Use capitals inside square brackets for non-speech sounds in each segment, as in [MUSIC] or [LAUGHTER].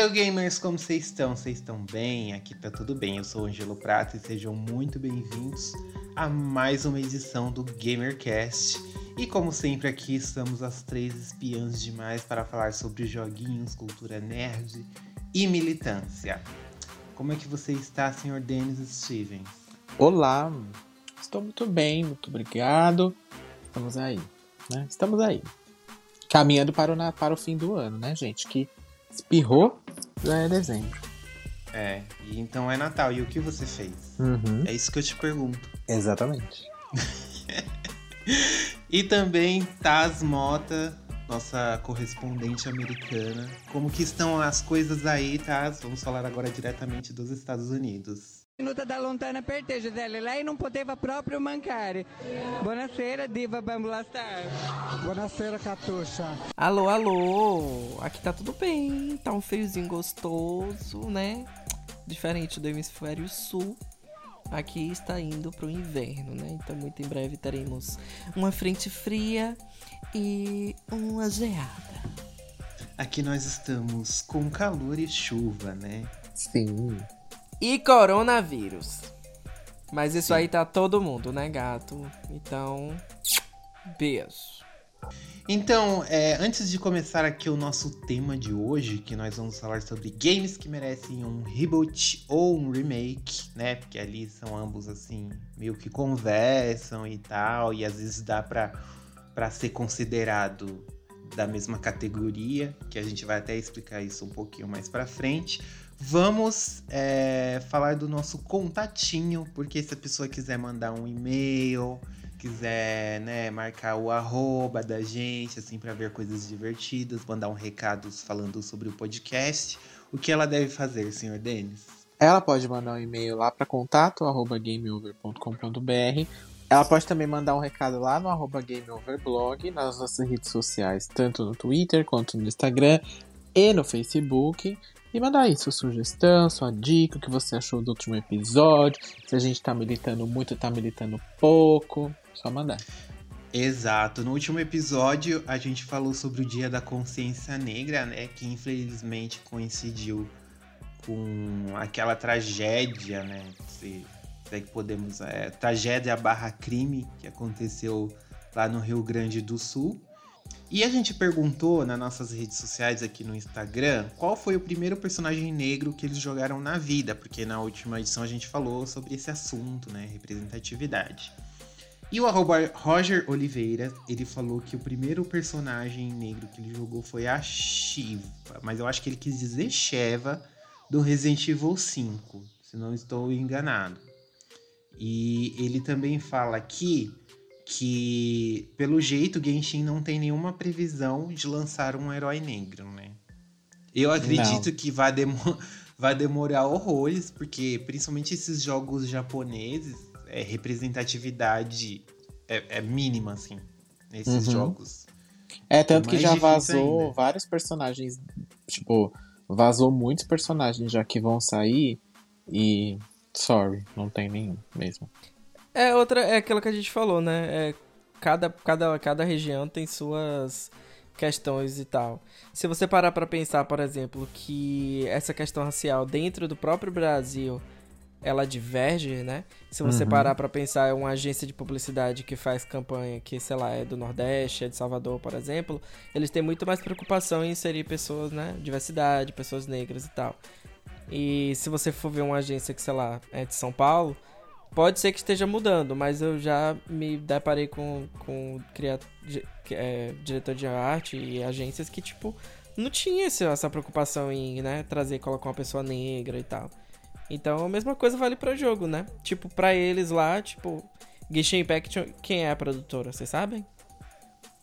Hello gamers, como vocês estão? Vocês estão bem? Aqui tá tudo bem. Eu sou o Angelo Prata e sejam muito bem-vindos a mais uma edição do GamerCast. E como sempre aqui estamos as três espiãs demais para falar sobre joguinhos, cultura nerd e militância. Como é que você está, senhor Denis Stevens? Olá, estou muito bem, muito obrigado. Estamos aí, né? Estamos aí. Caminhando para o, para o fim do ano, né, gente? Que Espirrou, já é dezembro. É, e então é Natal. E o que você fez? Uhum. É isso que eu te pergunto. Exatamente. [LAUGHS] e também Taz Mota, nossa correspondente americana. Como que estão as coisas aí, Taz? Vamos falar agora diretamente dos Estados Unidos. Minuta da lontana per te, Gisele. Lei non poteva proprio mancare. Buonasera, diva Bambulastar. Buonasera, Catuxa. Alô, alô. Aqui tá tudo bem. Tá um friozinho gostoso, né? Diferente do hemisfério sul. Aqui está indo pro inverno, né? Então, muito em breve teremos uma frente fria e uma geada. Aqui nós estamos com calor e chuva, né? Sim e coronavírus. Mas isso Sim. aí tá todo mundo, né, gato? Então, beijo. Então, é, antes de começar aqui o nosso tema de hoje, que nós vamos falar sobre games que merecem um reboot ou um remake, né? Porque ali são ambos assim, meio que conversam e tal, e às vezes dá pra, pra ser considerado da mesma categoria, que a gente vai até explicar isso um pouquinho mais pra frente. Vamos é, falar do nosso contatinho, porque se a pessoa quiser mandar um e-mail, quiser né, marcar o arroba da gente, assim, para ver coisas divertidas, mandar um recado falando sobre o podcast, o que ela deve fazer, senhor Denis? Ela pode mandar um e-mail lá para contato arroba gameover.com.br. Ela pode também mandar um recado lá no arroba gameoverblog, nas nossas redes sociais, tanto no Twitter quanto no Instagram e no Facebook. E mandar aí sua sugestão, sua dica, o que você achou do último episódio. Se a gente tá militando muito, tá militando pouco. Só mandar. Exato. No último episódio, a gente falou sobre o Dia da Consciência Negra, né? Que infelizmente coincidiu com aquela tragédia, né? Se, se é que podemos. É, tragédia barra crime que aconteceu lá no Rio Grande do Sul. E a gente perguntou nas nossas redes sociais aqui no Instagram qual foi o primeiro personagem negro que eles jogaram na vida, porque na última edição a gente falou sobre esse assunto, né? Representatividade. E o Roger Oliveira, ele falou que o primeiro personagem negro que ele jogou foi a Shiva, mas eu acho que ele quis dizer Sheva do Resident Evil 5, se não estou enganado. E ele também fala aqui que, pelo jeito, Genshin não tem nenhuma previsão de lançar um herói negro, né? Eu acredito não. que vai, demo [LAUGHS] vai demorar horrores, porque principalmente esses jogos japoneses, é, representatividade é, é, mínima, assim, nesses uhum. jogos. É, tanto é que já vazou ainda. vários personagens, tipo, vazou muitos personagens já que vão sair e. Sorry, não tem nenhum mesmo. É outra, é aquilo que a gente falou, né? É, cada, cada, cada região tem suas questões e tal. Se você parar para pensar, por exemplo, que essa questão racial dentro do próprio Brasil ela diverge, né? Se você uhum. parar para pensar, é uma agência de publicidade que faz campanha que, sei lá, é do Nordeste, é de Salvador, por exemplo, eles têm muito mais preocupação em inserir pessoas, né? Diversidade, pessoas negras e tal. E se você for ver uma agência que, sei lá, é de São Paulo, Pode ser que esteja mudando, mas eu já me deparei com, com criat... é, diretor de arte e agências que, tipo, não tinha essa preocupação em, né, trazer e colocar uma pessoa negra e tal. Então a mesma coisa vale para jogo, né? Tipo, para eles lá, tipo, Genshin Impact, quem é a produtora, vocês sabem?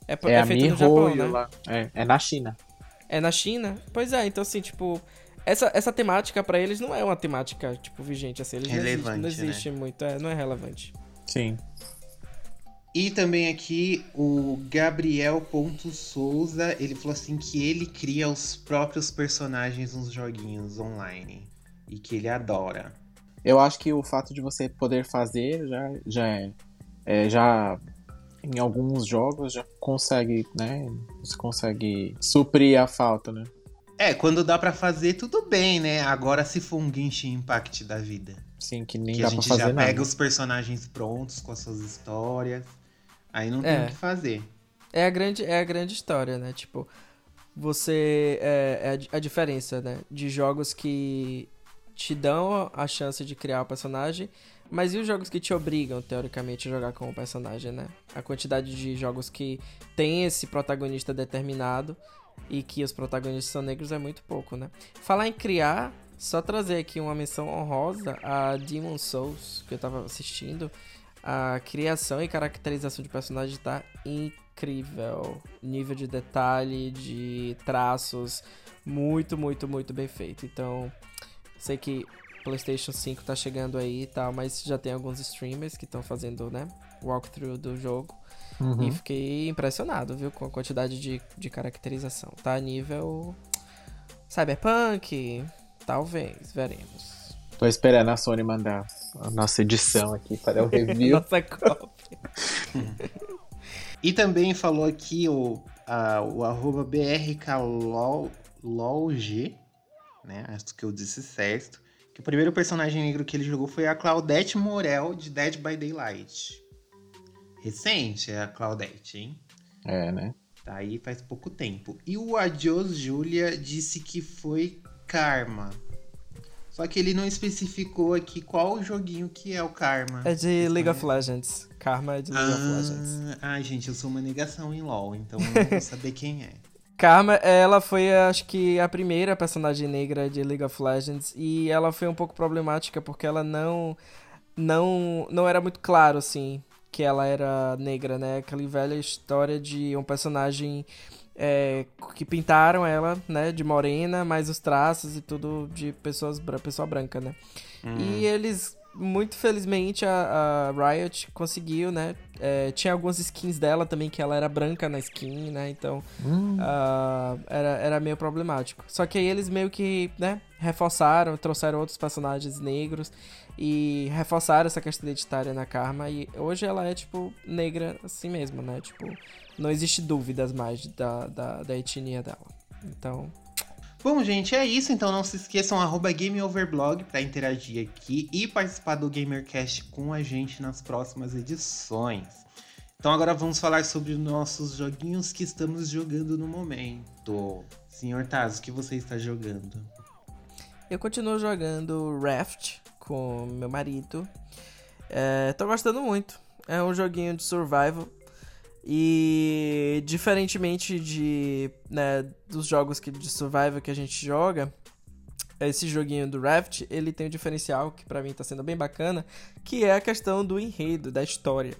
É, é, é feito no Japão, né? Lá. É, é na China. É na China? Pois é, então assim, tipo, essa, essa temática pra eles não é uma temática, tipo, vigente, assim. Eles Relevante, não existe, não existe né? muito, é, não é relevante. Sim. E também aqui o Gabriel.souza, ele falou assim que ele cria os próprios personagens nos joguinhos online. E que ele adora. Eu acho que o fato de você poder fazer já, já é, é, já em alguns jogos já consegue, né? Você consegue suprir a falta, né? É, quando dá pra fazer, tudo bem, né? Agora se for um Genshin Impact da vida. Sim, que nem que dá a pra gente fazer já nada. pega os personagens prontos com as suas histórias. Aí não tem É. o que fazer. É a grande, é a grande história, né? Tipo, você. É, é a diferença, né? De jogos que te dão a chance de criar o personagem, mas e os jogos que te obrigam, teoricamente, a jogar com o personagem, né? A quantidade de jogos que tem esse protagonista determinado e que os protagonistas são negros é muito pouco, né? Falar em criar, só trazer aqui uma menção honrosa a Demon Souls, que eu tava assistindo. A criação e caracterização de personagem tá incrível. Nível de detalhe, de traços, muito, muito, muito bem feito. Então, sei que PlayStation 5 tá chegando aí e tal, mas já tem alguns streamers que estão fazendo, né, walkthrough do jogo. Uhum. E fiquei impressionado, viu, com a quantidade de, de caracterização. Tá a nível Cyberpunk, talvez, veremos. Tô esperando a Sony mandar a nossa edição aqui para o [LAUGHS] review. Nossa cópia. [LAUGHS] E também falou aqui o, a, o arroba BRKLOLG, né? Acho que eu disse certo. Que o primeiro personagem negro que ele jogou foi a Claudette Morel, de Dead by Daylight. Recente é a Claudette, hein? é, né? Tá aí faz pouco tempo. E o Adios Julia disse que foi Karma. Só que ele não especificou aqui qual joguinho que é o Karma. É de League of? Legends. Karma é de League of Legends. Ah, ai, gente, eu sou uma negação em LoL, então eu não vou [LAUGHS] saber quem é. Karma, ela foi, acho que, a primeira personagem negra de League of Legends. E ela foi um pouco problemática porque ela não. Não, não era muito claro, assim, que ela era negra, né? Aquela velha história de um personagem é, que pintaram ela, né, de morena, mas os traços e tudo de pessoas, pessoa branca, né? E eles, muito felizmente, a, a Riot conseguiu, né? é, tinha algumas skins dela também, que ela era branca na skin, né? Então, ah, era, era meio problemático. Só que aí eles meio que, né, reforçaram, trouxeram outros personagens negros e reforçaram essa questão identitária na Karma. E hoje ela é, tipo, negra assim mesmo, né? Tipo, não existe dúvidas mais da, da, da etnia dela. Então, Bom, gente, é isso. Então não se esqueçam, arroba GameOverblog pra interagir aqui e participar do GamerCast com a gente nas próximas edições. Então agora vamos falar sobre os nossos joguinhos que estamos jogando no momento. Senhor Taz, o que você está jogando? Eu continuo jogando Raft com meu marido. É, tô gostando muito. É um joguinho de survival. E diferentemente de, né, dos jogos que, de survival que a gente joga, esse joguinho do Raft, ele tem um diferencial que pra mim tá sendo bem bacana, que é a questão do enredo, da história.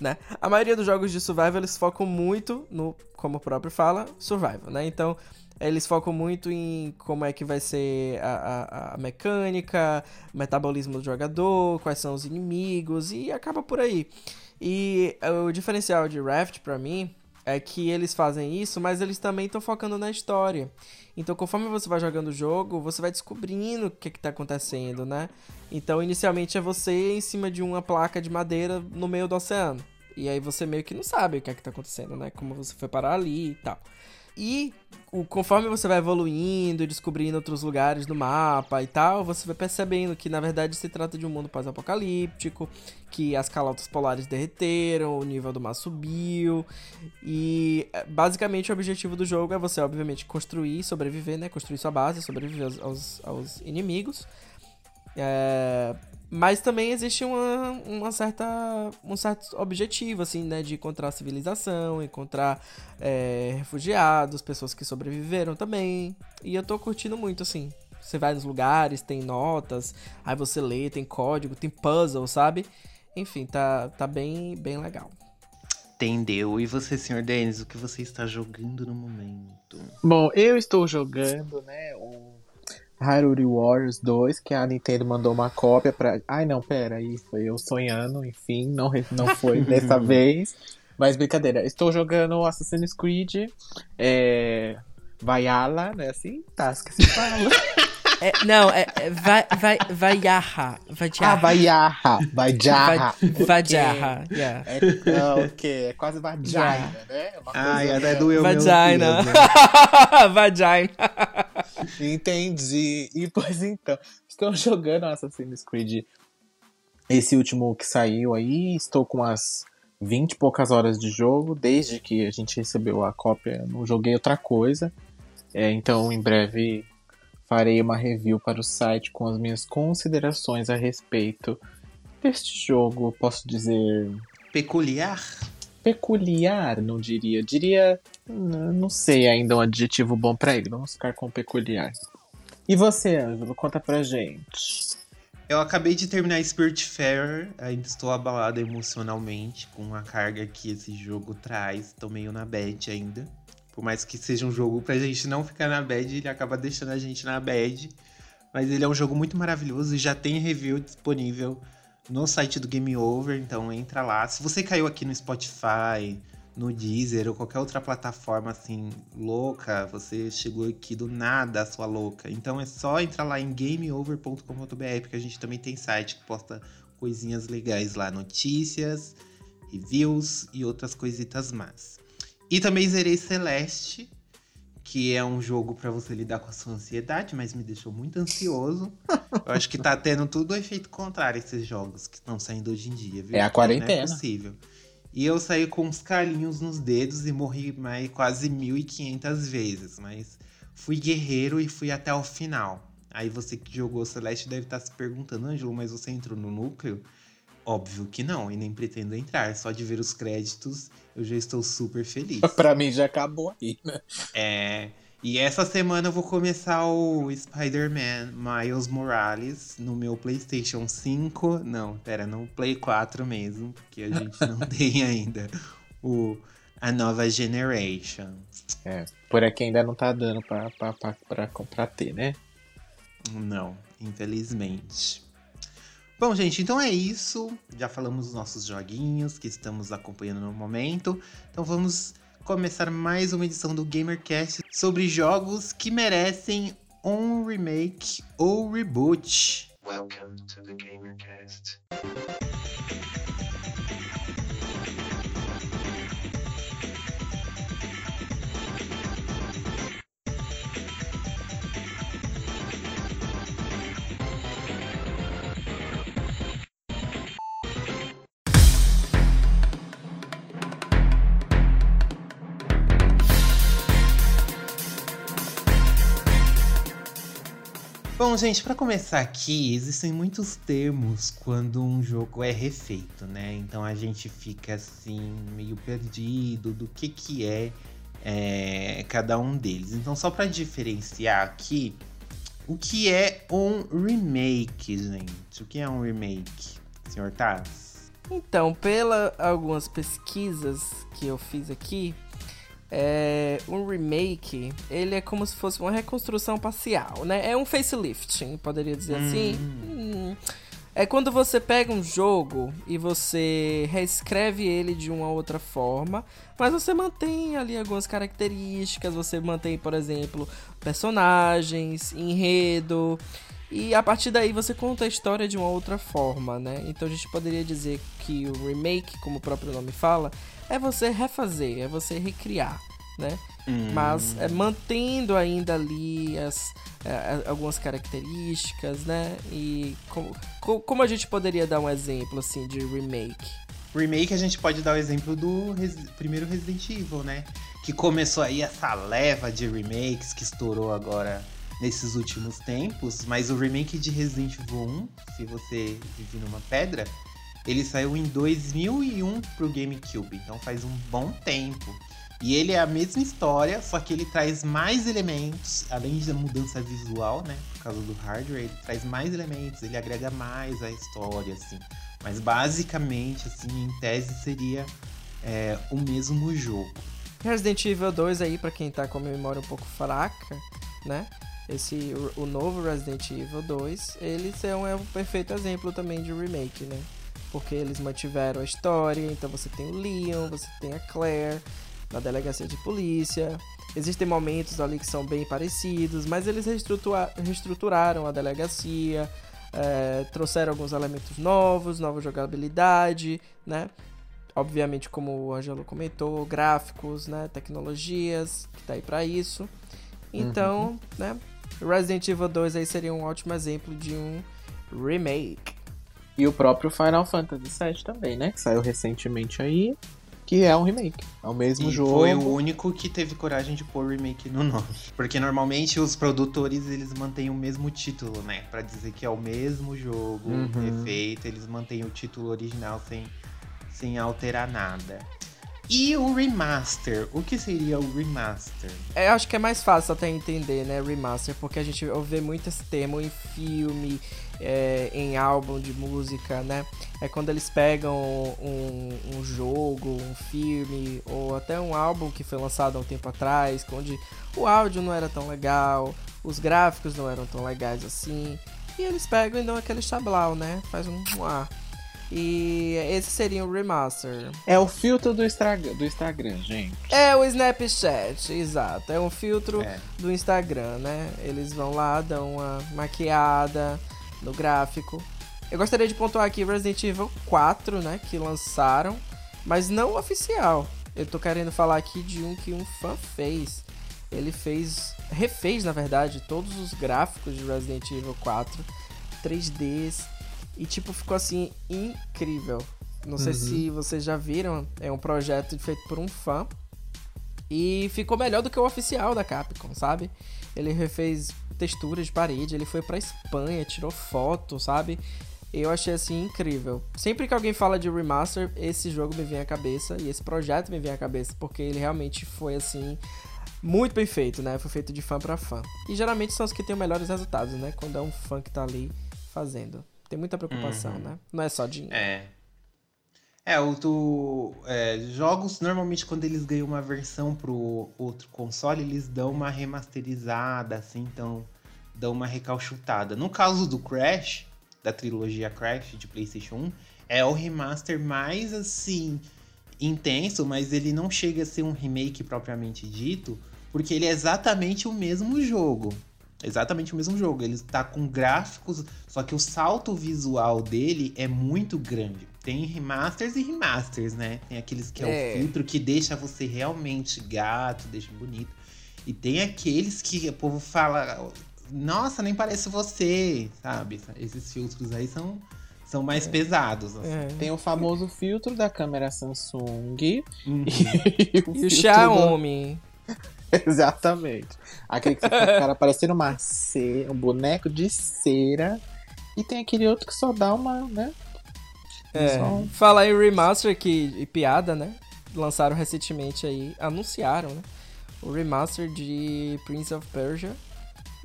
Né? A maioria dos jogos de survival eles focam muito no, como o próprio fala, survival, né? Então, eles focam muito em como é que vai ser a, a, a mecânica, o metabolismo do jogador, quais são os inimigos e acaba por aí. E o diferencial de Raft pra mim é que eles fazem isso, mas eles também estão focando na história. Então, conforme você vai jogando o jogo, você vai descobrindo o que, que tá acontecendo, né? Então, inicialmente é você em cima de uma placa de madeira no meio do oceano. E aí você meio que não sabe o que é que tá acontecendo, né? Como você foi parar ali e tal. E o, conforme você vai evoluindo descobrindo outros lugares do mapa e tal, você vai percebendo que na verdade se trata de um mundo pós-apocalíptico, que as calotas polares derreteram, o nível do mar subiu. E é, basicamente o objetivo do jogo é você, obviamente, construir, sobreviver, né? Construir sua base, sobreviver aos, aos inimigos. É, mas também existe uma, uma certa, um certo objetivo, assim, né? De encontrar civilização, encontrar é, refugiados, pessoas que sobreviveram também. E eu tô curtindo muito, assim. Você vai nos lugares, tem notas, aí você lê, tem código, tem puzzle, sabe? Enfim, tá, tá bem, bem legal. Entendeu? E você, senhor Denis, o que você está jogando no momento? Bom, eu estou jogando, né, um, Hyrule Warriors 2, que a Nintendo mandou uma cópia pra. Ai, não, pera, aí foi eu sonhando, enfim, não, não foi [LAUGHS] dessa vez. Mas brincadeira, estou jogando Assassin's Creed, é. Valhalla, né? Assim, tá, que se fala. [LAUGHS] É, não, é, é vai, vai, vai Yaha. Vai ah, Valhalla, Vai, Valhalla. vai Yaha, yeah. É, ah, ok, é quase vagina, né? Uma Ai, até doeu meu Vagina. ouvido. [LAUGHS] Vagina. Entendi. E pois então, estou jogando Assassin's Creed esse último que saiu aí. Estou com umas 20 e poucas horas de jogo. Desde que a gente recebeu a cópia, não joguei outra coisa. É, então, em breve, farei uma review para o site com as minhas considerações a respeito deste jogo. Posso dizer Peculiar? peculiar, não diria. Diria, não sei ainda um adjetivo bom pra ele. Vamos ficar com peculiar. E você, Ângelo, conta pra gente. Eu acabei de terminar Spirit Fair, ainda estou abalado emocionalmente com a carga que esse jogo traz. Tô meio na bad ainda. Por mais que seja um jogo pra gente não ficar na bad, ele acaba deixando a gente na bad. Mas ele é um jogo muito maravilhoso e já tem review disponível no site do Game Over, então entra lá. Se você caiu aqui no Spotify, no Deezer ou qualquer outra plataforma assim louca, você chegou aqui do nada, sua louca. Então é só entrar lá em gameover.com.br, porque a gente também tem site que posta coisinhas legais lá, notícias, reviews e outras coisitas más. E também zerei Celeste, que é um jogo pra você lidar com a sua ansiedade, mas me deixou muito ansioso. [LAUGHS] Eu acho que tá tendo tudo o efeito contrário esses jogos que estão saindo hoje em dia, viu? É a Não é quarentena. possível. E eu saí com uns calinhos nos dedos e morri mais quase 1.500 vezes, mas fui guerreiro e fui até o final. Aí você que jogou Celeste deve estar se perguntando, Ângelo, mas você entrou no núcleo? Óbvio que não, e nem pretendo entrar. Só de ver os créditos eu já estou super feliz. [LAUGHS] pra mim já acabou aí, né? É, e essa semana eu vou começar o Spider-Man Miles Morales no meu PlayStation 5. Não, pera, no Play 4 mesmo, porque a gente não [LAUGHS] tem ainda o, a nova Generation. É, por aqui ainda não tá dando pra, pra, pra, pra, pra ter, né? Não, infelizmente. Bom, gente, então é isso. Já falamos dos nossos joguinhos que estamos acompanhando no momento. Então vamos começar mais uma edição do GamerCast sobre jogos que merecem um remake ou reboot. Welcome to the GamerCast. Bom, gente, para começar aqui, existem muitos termos quando um jogo é refeito, né? Então a gente fica assim meio perdido do que que é, é, cada um deles. Então só para diferenciar aqui, o que é um remake, gente? O que é um remake, senhor Taz? Então, pela algumas pesquisas que eu fiz aqui, é, um remake, ele é como se fosse uma reconstrução parcial, né? É um facelifting, poderia dizer assim. Hum. É quando você pega um jogo e você reescreve ele de uma outra forma, mas você mantém ali algumas características, você mantém, por exemplo, personagens, enredo, e a partir daí você conta a história de uma outra forma, né? Então a gente poderia dizer que o remake, como o próprio nome fala, é você refazer, é você recriar, né? Mas é, mantendo ainda ali as, é, algumas características, né? E como, co- como a gente poderia dar um exemplo assim de remake? Remake, a gente pode dar o exemplo do Resi- primeiro Resident Evil, né? Que começou aí essa leva de remakes que estourou agora nesses últimos tempos. Mas o remake de Resident Evil 1, se você vive numa pedra, ele saiu em 2001 pro GameCube. Então faz um bom tempo. E ele é a mesma história, só que ele traz mais elementos, além da mudança visual, né? Por causa do hardware, ele traz mais elementos, ele agrega mais à história, assim. Mas basicamente, assim, em tese seria é, o mesmo jogo. Resident Evil 2 aí, pra quem tá com a memória um pouco fraca, né? esse o novo Resident Evil 2, eles é é um perfeito exemplo também de remake, né? Porque eles mantiveram a história, então você tem o Leon, você tem a Claire na delegacia de polícia. Existem momentos ali que são bem parecidos, mas eles reestrutura reestruturaram a delegacia, é, trouxeram alguns elementos novos, nova jogabilidade, né? Obviamente, como o Angelo comentou, gráficos, né? Tecnologias, que tá aí pra isso. Então, uhum. né? Resident Evil 2 aí seria um ótimo exemplo de um remake. E o próprio Final Fantasy VII também, né? Que saiu recentemente aí, que é um remake. É o mesmo e jogo. Foi o único que teve coragem de pôr remake no nome. [LAUGHS] Porque normalmente os produtores eles mantêm o mesmo título, né? Para dizer que é o mesmo jogo, uhum. refeito, eles mantêm o título original sem, sem alterar nada. E o remaster? O que seria o remaster? É, eu acho que é mais fácil até entender, né, remaster, porque a gente vê muito esse termo em filme, é, em álbum de música, né? É quando eles pegam um, um, jogo, um filme, ou até um álbum que foi lançado há um tempo atrás, onde o áudio não era tão legal, os gráficos não eram tão legais assim, e eles pegam e dão aquele chablau, né? Faz um... Ah, e esse seria o remaster. É o filtro do, do Instagram, gente. É o Snapchat, exato. É um filtro é. do Instagram, né? Eles vão lá, dão uma maquiada no gráfico. Eu gostaria de pontuar aqui Resident Evil 4, né? Que lançaram, mas não oficial. Eu tô querendo falar aqui de um que um fã fez. Ele fez, refez na verdade, todos os gráficos de Resident Evil 4 3Ds e, tipo, ficou assim, incrível. Não sei uhum. se vocês já viram. É um projeto feito por um fã. E ficou melhor do que o oficial da Capcom, sabe? Ele refez texturas de parede, ele foi pra Espanha, tirou foto, sabe? Eu achei assim incrível. Sempre que alguém fala de remaster, esse jogo me vem à cabeça e esse projeto me vem à cabeça, porque ele realmente foi assim muito bem feito, né? Foi feito de fã para fã. E geralmente são os que têm os melhores resultados, né? Quando é um fã que tá ali fazendo. Tem muita preocupação, uhum. né? Não é só dinheiro. É. É, o do, é, jogos, normalmente, quando eles ganham uma versão pro outro console, eles dão uma remasterizada, assim, então dão uma recalchutada. No caso do Crash, da trilogia Crash de PlayStation 1, é o remaster mais, assim, intenso, mas ele não chega a ser um remake propriamente dito, porque ele é exatamente o mesmo jogo. Exatamente o mesmo jogo. Ele está com gráficos, só que o salto visual dele é muito grande. Tem remasters e remasters, né? Tem aqueles que é, é o filtro que deixa você realmente gato, deixa bonito. E tem aqueles que o povo fala, nossa, nem parece você, sabe? Esses filtros aí são, são mais é. pesados. Assim. É. Tem o famoso filtro da câmera Samsung uhum. e, o, [LAUGHS] e o Xiaomi. Do... [LAUGHS] Exatamente. Aquele que fica cara parecendo uma cera, um boneco de cera. E tem aquele outro que só dá uma, né? É, só... falar em remaster que, e piada, né? Lançaram recentemente aí, anunciaram, né? O remaster de Prince of Persia.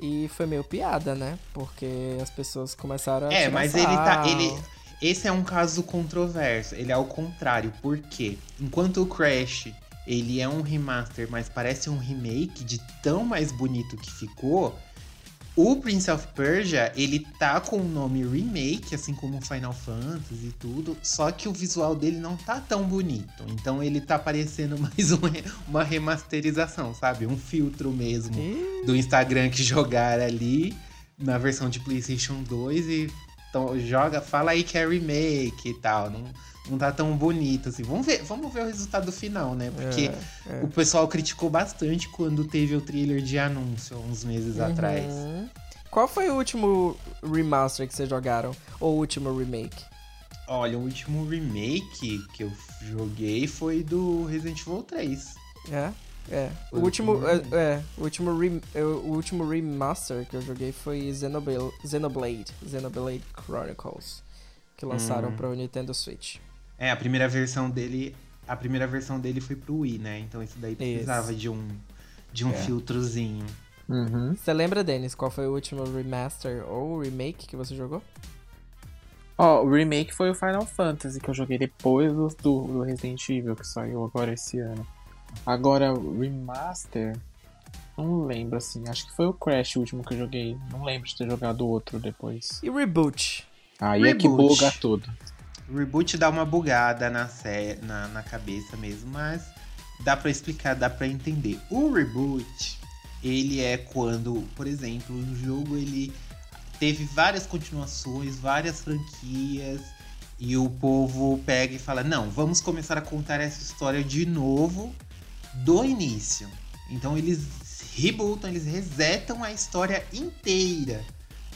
E foi meio piada, né? Porque as pessoas começaram a. É, mas ele tá. Ele, esse é um caso controverso. Ele é ao contrário. Por quê? Enquanto o Crash ele é um remaster, mas parece um remake de tão mais bonito que ficou. O Prince of Persia, ele tá com o nome remake, assim como Final Fantasy e tudo, só que o visual dele não tá tão bonito. Então ele tá parecendo [LAUGHS] mais um, uma remasterização, sabe? Um filtro mesmo do Instagram que jogaram ali na versão de PlayStation 2 e então, joga, fala aí que é remake e tal. Não, não tá tão bonito assim. Vamos ver, vamos ver o resultado final, né? Porque é, é. o pessoal criticou bastante quando teve o trailer de anúncio uns meses uhum. atrás. Qual foi o último remaster que vocês jogaram? Ou o último remake? Olha, o último remake que eu joguei foi do Resident Evil 3. É? É. O, último, é, é, o último re, é, o último remaster que eu joguei foi Xenoblade, Xenoblade, Xenoblade Chronicles, que lançaram hum. para o Nintendo Switch. É, a primeira versão dele, a primeira versão dele foi pro Wii, né? Então isso daí precisava isso. de um de um é. filtrozinho. Uhum. Você lembra, Denis, qual foi o último remaster ou remake que você jogou? Ó, oh, o remake foi o Final Fantasy que eu joguei depois do, do Resident Evil que saiu agora esse ano. Agora, remaster. Não lembro, assim. Acho que foi o Crash o último que eu joguei. Não lembro de ter jogado outro depois. E reboot? Aí é que Reboot. buga tudo. Reboot dá uma bugada na, na, na cabeça mesmo, mas dá pra explicar, dá pra entender. O reboot, ele é quando, por exemplo, um jogo ele teve várias continuações, várias franquias, e o povo pega e fala: Não, vamos começar a contar essa história de novo do início. Então eles rebootam, eles resetam a história inteira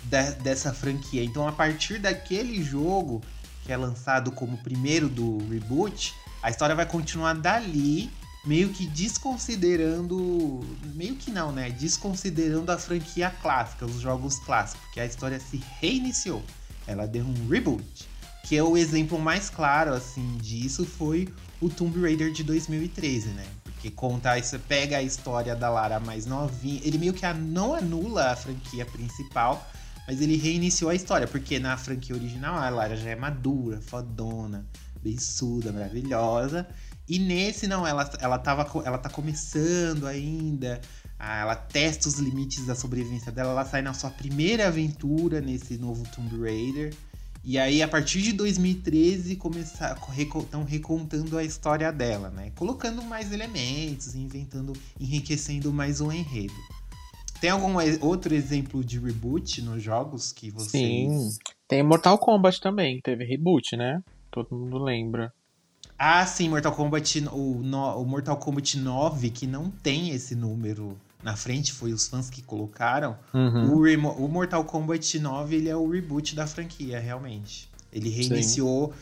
da- dessa franquia. Então a partir daquele jogo que é lançado como primeiro do reboot, a história vai continuar dali, meio que desconsiderando. Meio que não, né? Desconsiderando a franquia clássica, os jogos clássicos, porque a história se reiniciou. Ela deu um reboot. Que é o exemplo mais claro, assim, disso foi o Tomb Raider de 2013, né? Porque conta, isso pega a história da Lara mais novinha, ele meio que não anula a franquia principal, mas ele reiniciou a história, porque na franquia original a Lara já é madura, fodona, beiçuda, maravilhosa. E nesse não, ela, ela, tava, ela tá começando ainda. ah, Ela testa os limites da sobrevivência dela. Ela sai na sua primeira aventura nesse novo Tomb Raider. E aí, a partir de 2013, estão recontando a história dela, né? Colocando mais elementos, inventando, enriquecendo mais o enredo. Tem algum outro exemplo de reboot nos jogos que vocês. Sim. Tem Mortal Kombat também, teve reboot, né? Todo mundo lembra. Ah, sim, Mortal Kombat, o, no- o Mortal Kombat 9, que não tem esse número na frente, foi os fãs que colocaram. Uhum. O, remo- o Mortal Kombat 9, ele é o reboot da franquia, realmente. Ele reiniciou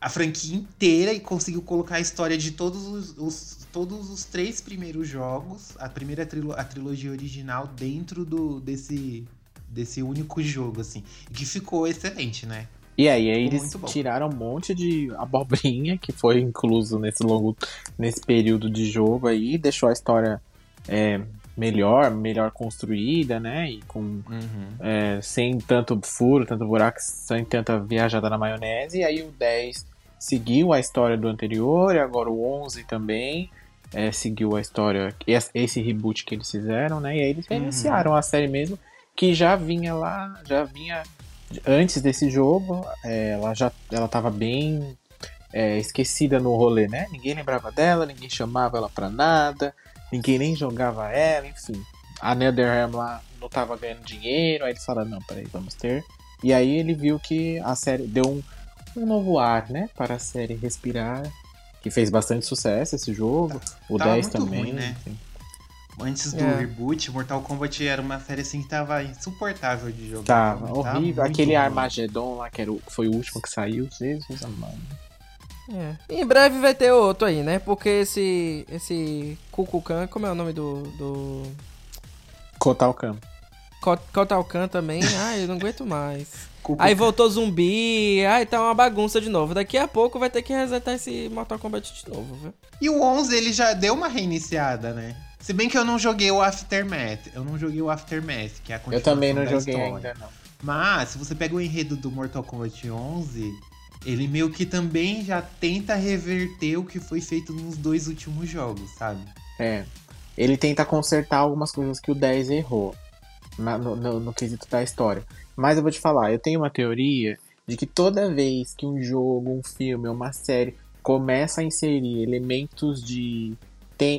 a franquia inteira e conseguiu colocar a história de todos os, os- todos os três primeiros jogos, a primeira trilo- a trilogia original, dentro do, desse, desse único jogo, assim. Que ficou excelente, né? E aí, aí eles tiraram um monte de abobrinha que foi incluso nesse longo nesse período de jogo aí, deixou a história é, melhor, melhor construída, né? E com é, sem tanto furo, tanto buraco, sem tanta viajada na maionese. E aí o 10 seguiu a história do anterior, e agora o 11 também é, seguiu a história, esse, reboot que eles fizeram, né? E aí eles Uhum. reiniciaram a série mesmo, que já vinha lá, já vinha antes desse jogo, é, ela já ela tava bem é, esquecida no rolê, né? Ninguém lembrava dela, ninguém chamava ela pra nada, ninguém nem jogava ela, enfim. A NetherRealm lá não tava ganhando dinheiro, aí eles falaram, não, peraí, vamos ter. E aí ele viu que a série deu um, um novo ar, né, para a série respirar, que fez bastante sucesso esse jogo, o Tava 10 muito também. ruim, né? Antes do É. reboot, Mortal Kombat era uma série assim que tava insuportável de jogar. Tava Tava horrível, aquele ruim. Armagedon lá, que era o, foi o último que saiu, Jesus amado. É. Em breve vai ter outro aí, né? Porque esse. Esse Kukulkan, como é o nome do. do... Kotal Kahn. Ko- Kotalkan também. Ai, eu não aguento mais. Aí voltou zumbi. Ai, tá uma bagunça de novo. Daqui a pouco vai ter que resetar esse Mortal Kombat de novo, viu? E o 11 ele já deu uma reiniciada, né? Se bem que eu não joguei o Aftermath. Eu não joguei o Aftermath, que é a Eu continuação também não joguei história. ainda, não. Mas, se você pega o enredo do Mortal Kombat 11, ele meio que também já tenta reverter o que foi feito nos dois últimos jogos, sabe? É. Ele tenta consertar algumas coisas que o 10 errou na- no, no- no quesito da história. Mas eu vou te falar, eu tenho uma teoria de que toda vez que um jogo, um filme, uma série começa a inserir elementos de,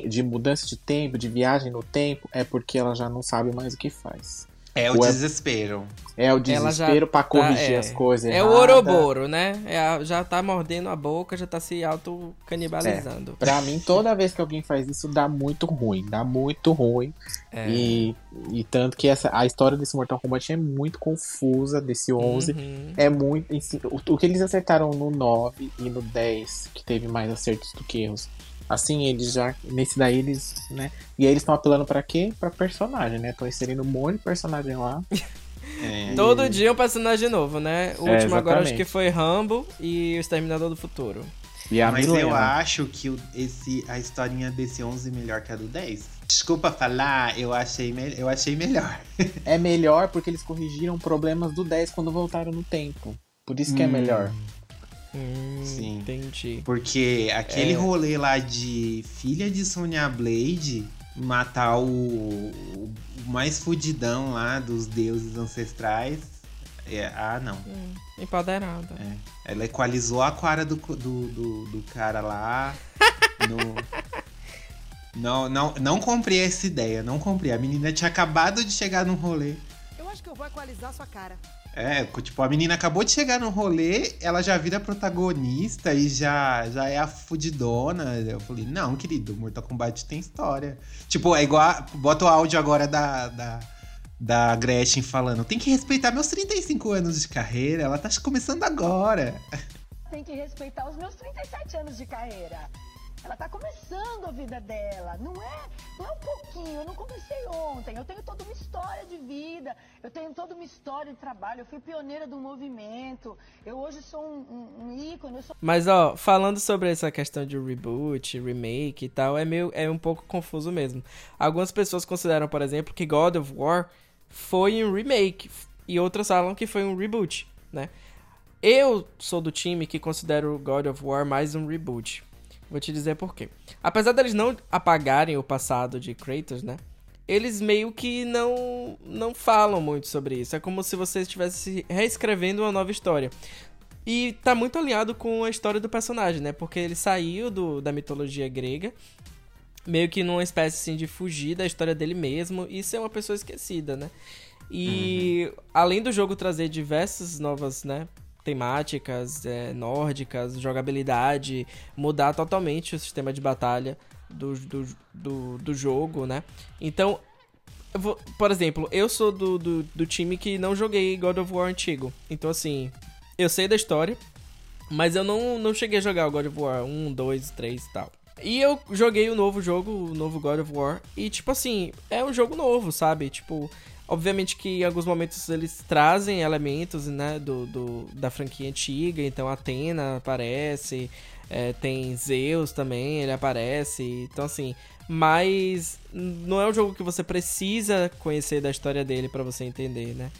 de mudança de tempo, de viagem no tempo, é porque ela já não sabe mais o que faz. É o Ué. desespero. É o desespero pra corrigir é. as coisas. É o. Ouroboro, né? É a- já tá mordendo a boca, já tá se auto-canibalizando. Pra mim, toda vez que alguém faz isso, dá muito ruim. Dá muito ruim. É. E, e tanto que essa, a história desse Mortal Kombat é muito confusa, desse 11. Uhum. É muito. em si- O, o que eles acertaram no 9 e no 10, que teve mais acertos do que erros. Assim, eles já. Nesse daí, eles. né? E aí, eles estão apelando pra quê? Pra personagem, né? Estão inserindo um monte de personagem lá. [LAUGHS] É. Todo dia um personagem novo, né? O É, último agora acho exatamente. que foi Rambo e o Exterminador do Futuro. E a Mas Milena. eu acho que esse, a historinha desse 11 é melhor que a do 10. Desculpa falar, eu achei, me- eu achei melhor. [LAUGHS] É melhor porque eles corrigiram problemas do 10 quando voltaram no tempo. Por isso que é Hum. melhor. Hum, Sim. Entendi. Porque aquele É. rolê lá de filha de Sonya Blade matar o, o mais fudidão lá dos deuses ancestrais. É, ah, não. Hum, empoderada. É. Ela equalizou a cara do, do, do, do cara lá. [LAUGHS] no... Não, não, não comprei essa ideia, não comprei. A menina tinha acabado de chegar no rolê. Eu acho que eu vou equalizar sua cara. É, tipo, a menina acabou de chegar no rolê, ela já vira protagonista e já, já é a fudidona. Eu falei, não, querido, Mortal Kombat tem história. Tipo, é igual. Bota o áudio agora da, da, da Gretchen falando: tem que respeitar meus 35 anos de carreira, ela tá começando agora. Tem que respeitar os meus 37 anos de carreira. Ela tá começando a vida dela. Não é, não é um pouquinho. Eu não comecei ontem. Eu tenho toda uma história de vida. Eu tenho toda uma história de trabalho. Eu fui pioneira do movimento. Eu hoje sou um, um, um ícone. Sou... Mas ó, falando sobre essa questão de reboot, remake e tal, é meio é um pouco confuso mesmo. Algumas pessoas consideram, por exemplo, que God of War foi um remake e outras falam que foi um reboot, né? Eu sou do time que considero God of War mais um reboot. Vou te dizer por quê. Apesar deles não apagarem o passado de Kratos, né? Eles meio que não não falam muito sobre isso. É como se você estivesse reescrevendo uma nova história. E tá muito alinhado com a história do personagem, né? Porque ele saiu do, da mitologia grega, meio que numa espécie assim, de fugir da história dele mesmo e ser uma pessoa esquecida, né? E uhum. além do jogo trazer diversas novas, né, temáticas é, nórdicas, jogabilidade, mudar totalmente o sistema de batalha do, do, do, do jogo, né? Então, vou, por exemplo, eu sou do, do, do, time que não joguei God of War antigo. Então, assim, eu sei da história, mas eu não, não cheguei a jogar o God of War 1, 2, 3 e tal. E eu joguei o novo jogo, o novo God of War, e tipo assim, é um jogo novo, sabe? Tipo, Obviamente que em alguns momentos eles trazem elementos né, do, do da franquia antiga, então Atena aparece, é, tem Zeus também, ele aparece, então assim, mas não é um jogo que você precisa conhecer da história dele para você entender, né?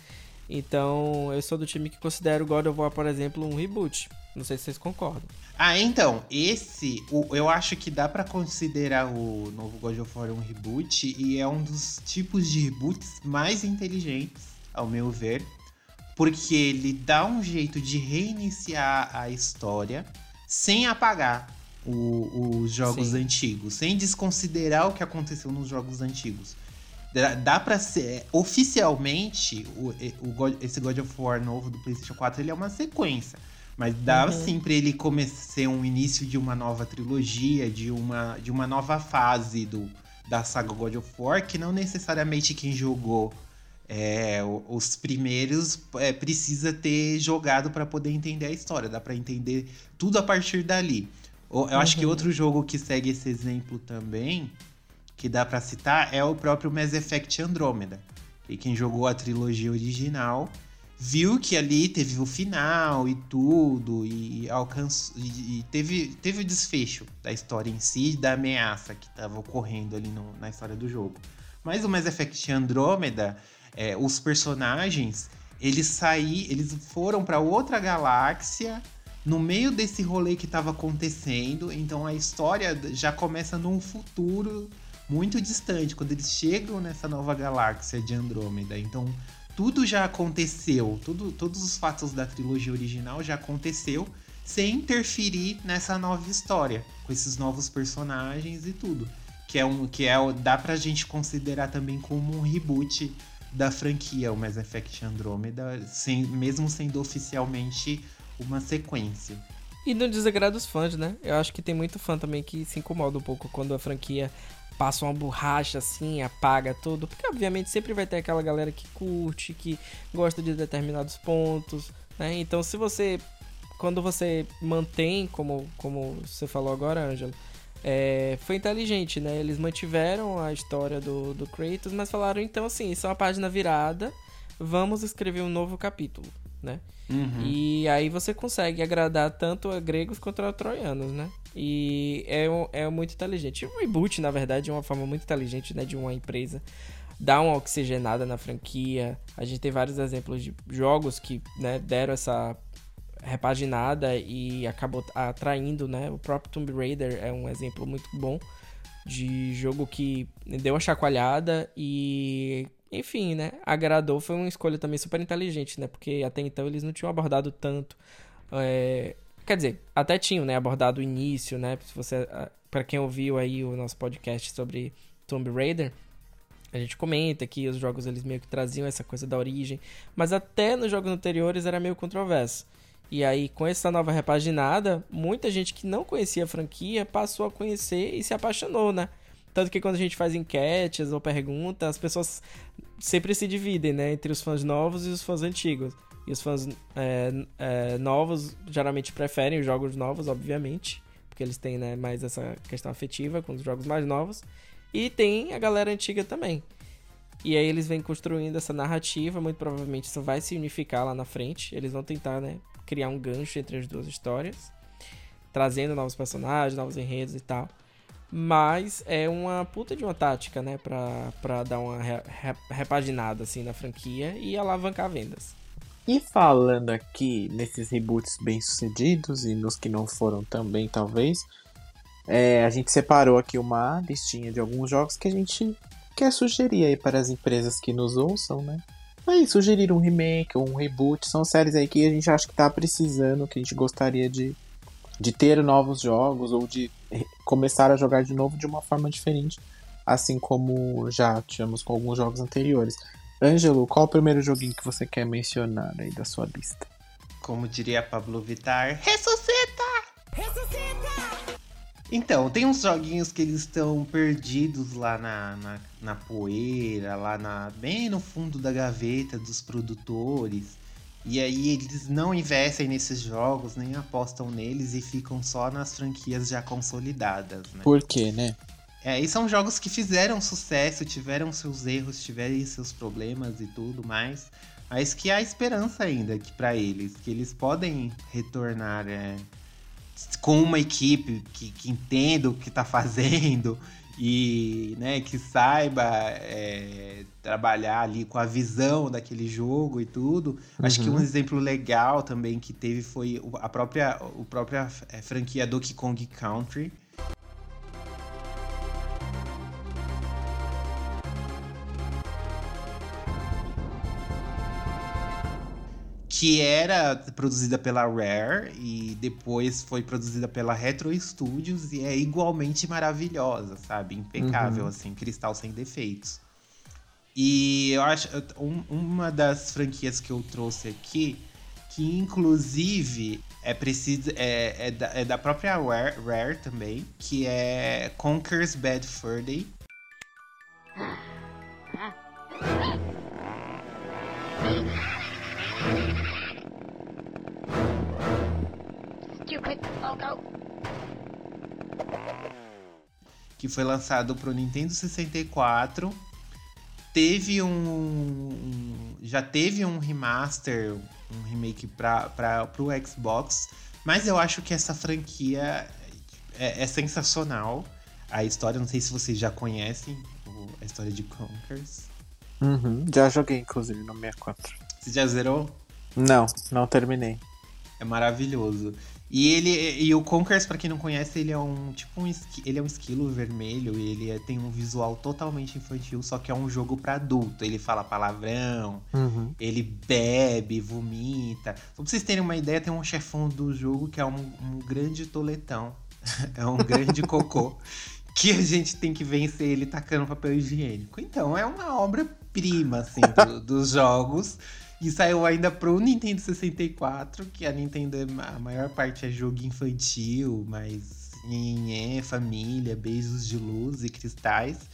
Então eu sou do time que considero God of War, por exemplo, um reboot. Não sei se vocês concordam. Ah, então, esse, o, eu acho que dá para considerar o novo God of War um reboot e é um dos tipos de reboots mais inteligentes, ao meu ver, porque ele dá um jeito de reiniciar a história sem apagar o, os jogos Sim. antigos, sem desconsiderar o que aconteceu nos jogos antigos. Dá, dá para ser oficialmente o, o esse God of War novo do PlayStation 4 ele é uma sequência. Mas dá uhum. sim pra ele começar um início de uma nova trilogia, de uma, de uma nova fase do, da saga God of War, que não necessariamente quem jogou é, os primeiros é, precisa ter jogado para poder entender a história. Dá para entender tudo a partir dali. Eu uhum. acho que uhum. outro jogo que segue esse exemplo também, que dá para citar, é o próprio Mass Effect Andromeda. E quem jogou a trilogia original viu que ali teve o final e tudo, e alcançou. E, teve, teve o desfecho da história em si, da ameaça que estava ocorrendo ali no, na história do jogo. Mas o Mass Effect Andromeda, é, os personagens, eles saí, eles foram para outra galáxia no meio desse rolê que estava acontecendo, então a história já começa num futuro muito distante, quando eles chegam nessa nova galáxia de Andrômeda. Então tudo já aconteceu, tudo, todos os fatos da trilogia original já aconteceu sem interferir nessa nova história, com esses novos personagens e tudo. Que é um que é dá pra gente considerar também como um reboot da franquia, o Mass Effect Andromeda, sem, mesmo sendo oficialmente uma sequência. E não desagrada os fãs, né? Eu acho que tem muito fã também que se incomoda um pouco quando a franquia passa uma borracha assim, apaga tudo, porque obviamente sempre vai ter aquela galera que curte, que gosta de determinados pontos, né? Então se você quando você mantém, como, como você falou agora, Ângelo, é, foi inteligente, né? Eles mantiveram a história do, do Kratos, mas falaram, então, assim, isso é uma página virada, vamos escrever um novo capítulo, né? Uhum. E aí você consegue agradar tanto a gregos quanto a troianos, né? E é, é muito inteligente. O reboot, na verdade, é uma forma muito inteligente né, de uma empresa dar uma oxigenada na franquia. A gente tem vários exemplos de jogos que né, deram essa repaginada e acabou atraindo, né? O próprio Tomb Raider é um exemplo muito bom de jogo que deu uma chacoalhada e enfim, né? Agradou, foi uma escolha também super inteligente, né? Porque até então eles não tinham abordado tanto. É... Quer dizer, até tinham, né? Abordado o início, né? Se você, para quem ouviu aí o nosso podcast sobre Tomb Raider, a gente comenta que os jogos eles meio que traziam essa coisa da origem, mas até nos jogos anteriores era meio controverso. E aí, com essa nova repaginada, muita gente que não conhecia a franquia passou a conhecer e se apaixonou, né? Tanto que quando a gente faz enquetes ou perguntas, as pessoas sempre se dividem, né? Entre os fãs novos e os fãs antigos. E os fãs é, é, novos geralmente preferem os jogos novos, obviamente. Porque eles têm né, mais essa questão afetiva com os jogos mais novos. E tem a galera antiga também. E aí eles vêm construindo essa narrativa, muito provavelmente isso vai se unificar lá na frente. Eles vão tentar, né, criar um gancho entre as duas histórias, trazendo novos personagens, novos enredos e tal. Mas é uma puta de uma tática, né, pra, pra dar uma re, re, repaginada assim na franquia e alavancar vendas. E falando aqui nesses reboots bem-sucedidos e nos que não foram também, talvez, é, a gente separou aqui uma listinha de alguns jogos que a gente quer sugerir aí para as empresas que nos ouçam, né? Aí, sugerir um remake ou um reboot. São séries aí que a gente acha que tá precisando, que a gente gostaria de, de ter novos jogos ou de começar a jogar de novo de uma forma diferente, assim como já tivemos com alguns jogos anteriores. Ângelo, qual o primeiro joguinho que você quer mencionar aí da sua lista? Como diria Pablo Vittar, ressuscita! Ressuscita! Então, tem uns joguinhos que eles estão perdidos lá na, na, na, poeira, lá na, bem no fundo da gaveta dos produtores. E aí eles não investem nesses jogos, nem apostam neles e ficam só nas franquias já consolidadas, né? Por quê, né? É, e são jogos que fizeram sucesso, tiveram seus erros, tiveram seus problemas e tudo mais. Mas que há esperança ainda que para eles, que eles podem retornar é, com uma equipe que, que entenda o que está fazendo e né, que saiba é, trabalhar ali com a visão daquele jogo e tudo. Uhum. Acho que um uhum. exemplo legal também que teve foi a própria, a própria é, franquia Donkey Kong Country, que era produzida pela Rare e depois foi produzida pela Retro Studios e é igualmente maravilhosa, sabe? Impecável, uhum. assim, cristal sem defeitos. E eu acho um, uma das franquias que eu trouxe aqui, que inclusive é preciso é, é, da, é da própria Rare, Rare também, que é Conker's Bad Fur Day. Que foi lançado para o Nintendo 64. Teve um. Já teve um remaster, um remake para o Xbox. Mas eu acho que essa franquia é, é, sensacional. A história, não sei se vocês já conhecem a história de Conkers. Uhum, já joguei, inclusive, no 64. Você já zerou? Não, não terminei. É maravilhoso. E ele e o Conkers, para quem não conhece, ele é um tipo um ele é um esquilo vermelho e ele é, tem um visual totalmente infantil, só que é um jogo para adulto. Ele fala palavrão, uhum. ele bebe, vomita. Só pra vocês terem uma ideia, tem um chefão do jogo que é um, um grande toletão. [LAUGHS] é um grande [LAUGHS] cocô. Que a gente tem que vencer ele tacando papel higiênico. Então, é uma obra-prima, assim, do, dos jogos. E saiu ainda pro Nintendo 64, que a Nintendo, a maior parte é jogo infantil, mas é família, beijos de luz e cristais.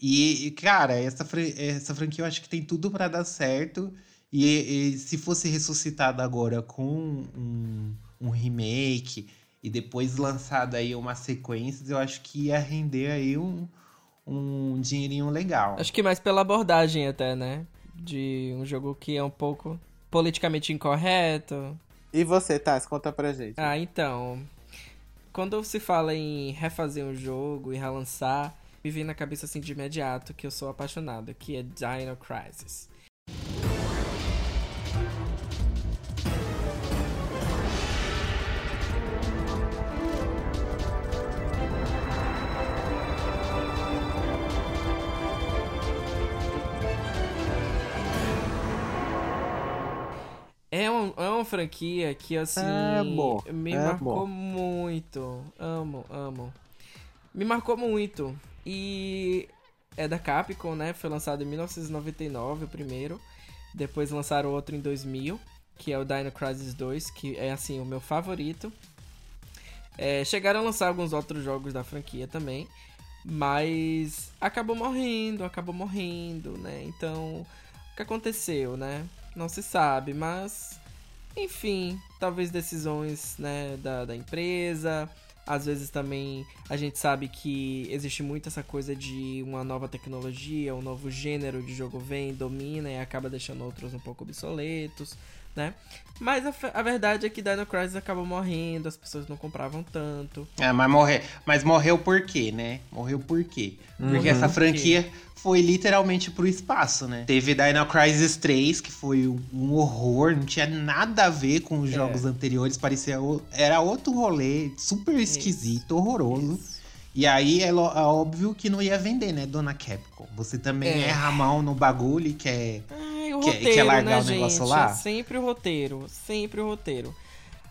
E, cara, essa, essa franquia eu acho que tem tudo para dar certo. E, e, se fosse ressuscitada agora com um, um remake e depois lançada aí uma sequência, eu acho que ia render aí um, um dinheirinho legal. Acho que mais pela abordagem até, né? De um jogo que é um pouco politicamente incorreto. E você, Taz, conta pra gente. Ah, então. Quando se fala em refazer um jogo e relançar, me vem na cabeça assim de imediato que eu sou apaixonado, que é Dino Crisis. É, um, é uma franquia que, assim, É bom, me é marcou muito. Amo, amo. Me marcou muito. E é da Capcom, né? Foi lançado em 1999, o primeiro. Depois lançaram outro em 2000, que é o Dino Crisis 2, que é, assim, o meu favorito. É, chegaram a lançar alguns outros jogos da franquia também. Mas acabou morrendo, acabou morrendo, né? Então, o que aconteceu, né? Não se sabe, mas enfim, talvez decisões né, da, da empresa. Às vezes também a gente sabe que existe muito essa coisa de uma nova tecnologia, um novo gênero de jogo vem, domina e acaba deixando outros um pouco obsoletos, né? Mas a, a verdade é que Dino Crisis acabou morrendo, as pessoas não compravam tanto. É, mas, morre... mas morreu por quê, né? Morreu por quê? Porque Uhum. essa franquia foi literalmente pro espaço, né? Teve Dino Crisis 3, que foi um horror, não tinha nada a ver com os É. jogos anteriores, parecia era outro rolê, super esquisito, horroroso. E aí é, é óbvio que não ia vender, né, dona Capcom? Você também É. erra a mão no bagulho e quer. O Quer- roteiro, quer largar né, o negócio gente? lá? Sempre o roteiro, sempre o roteiro.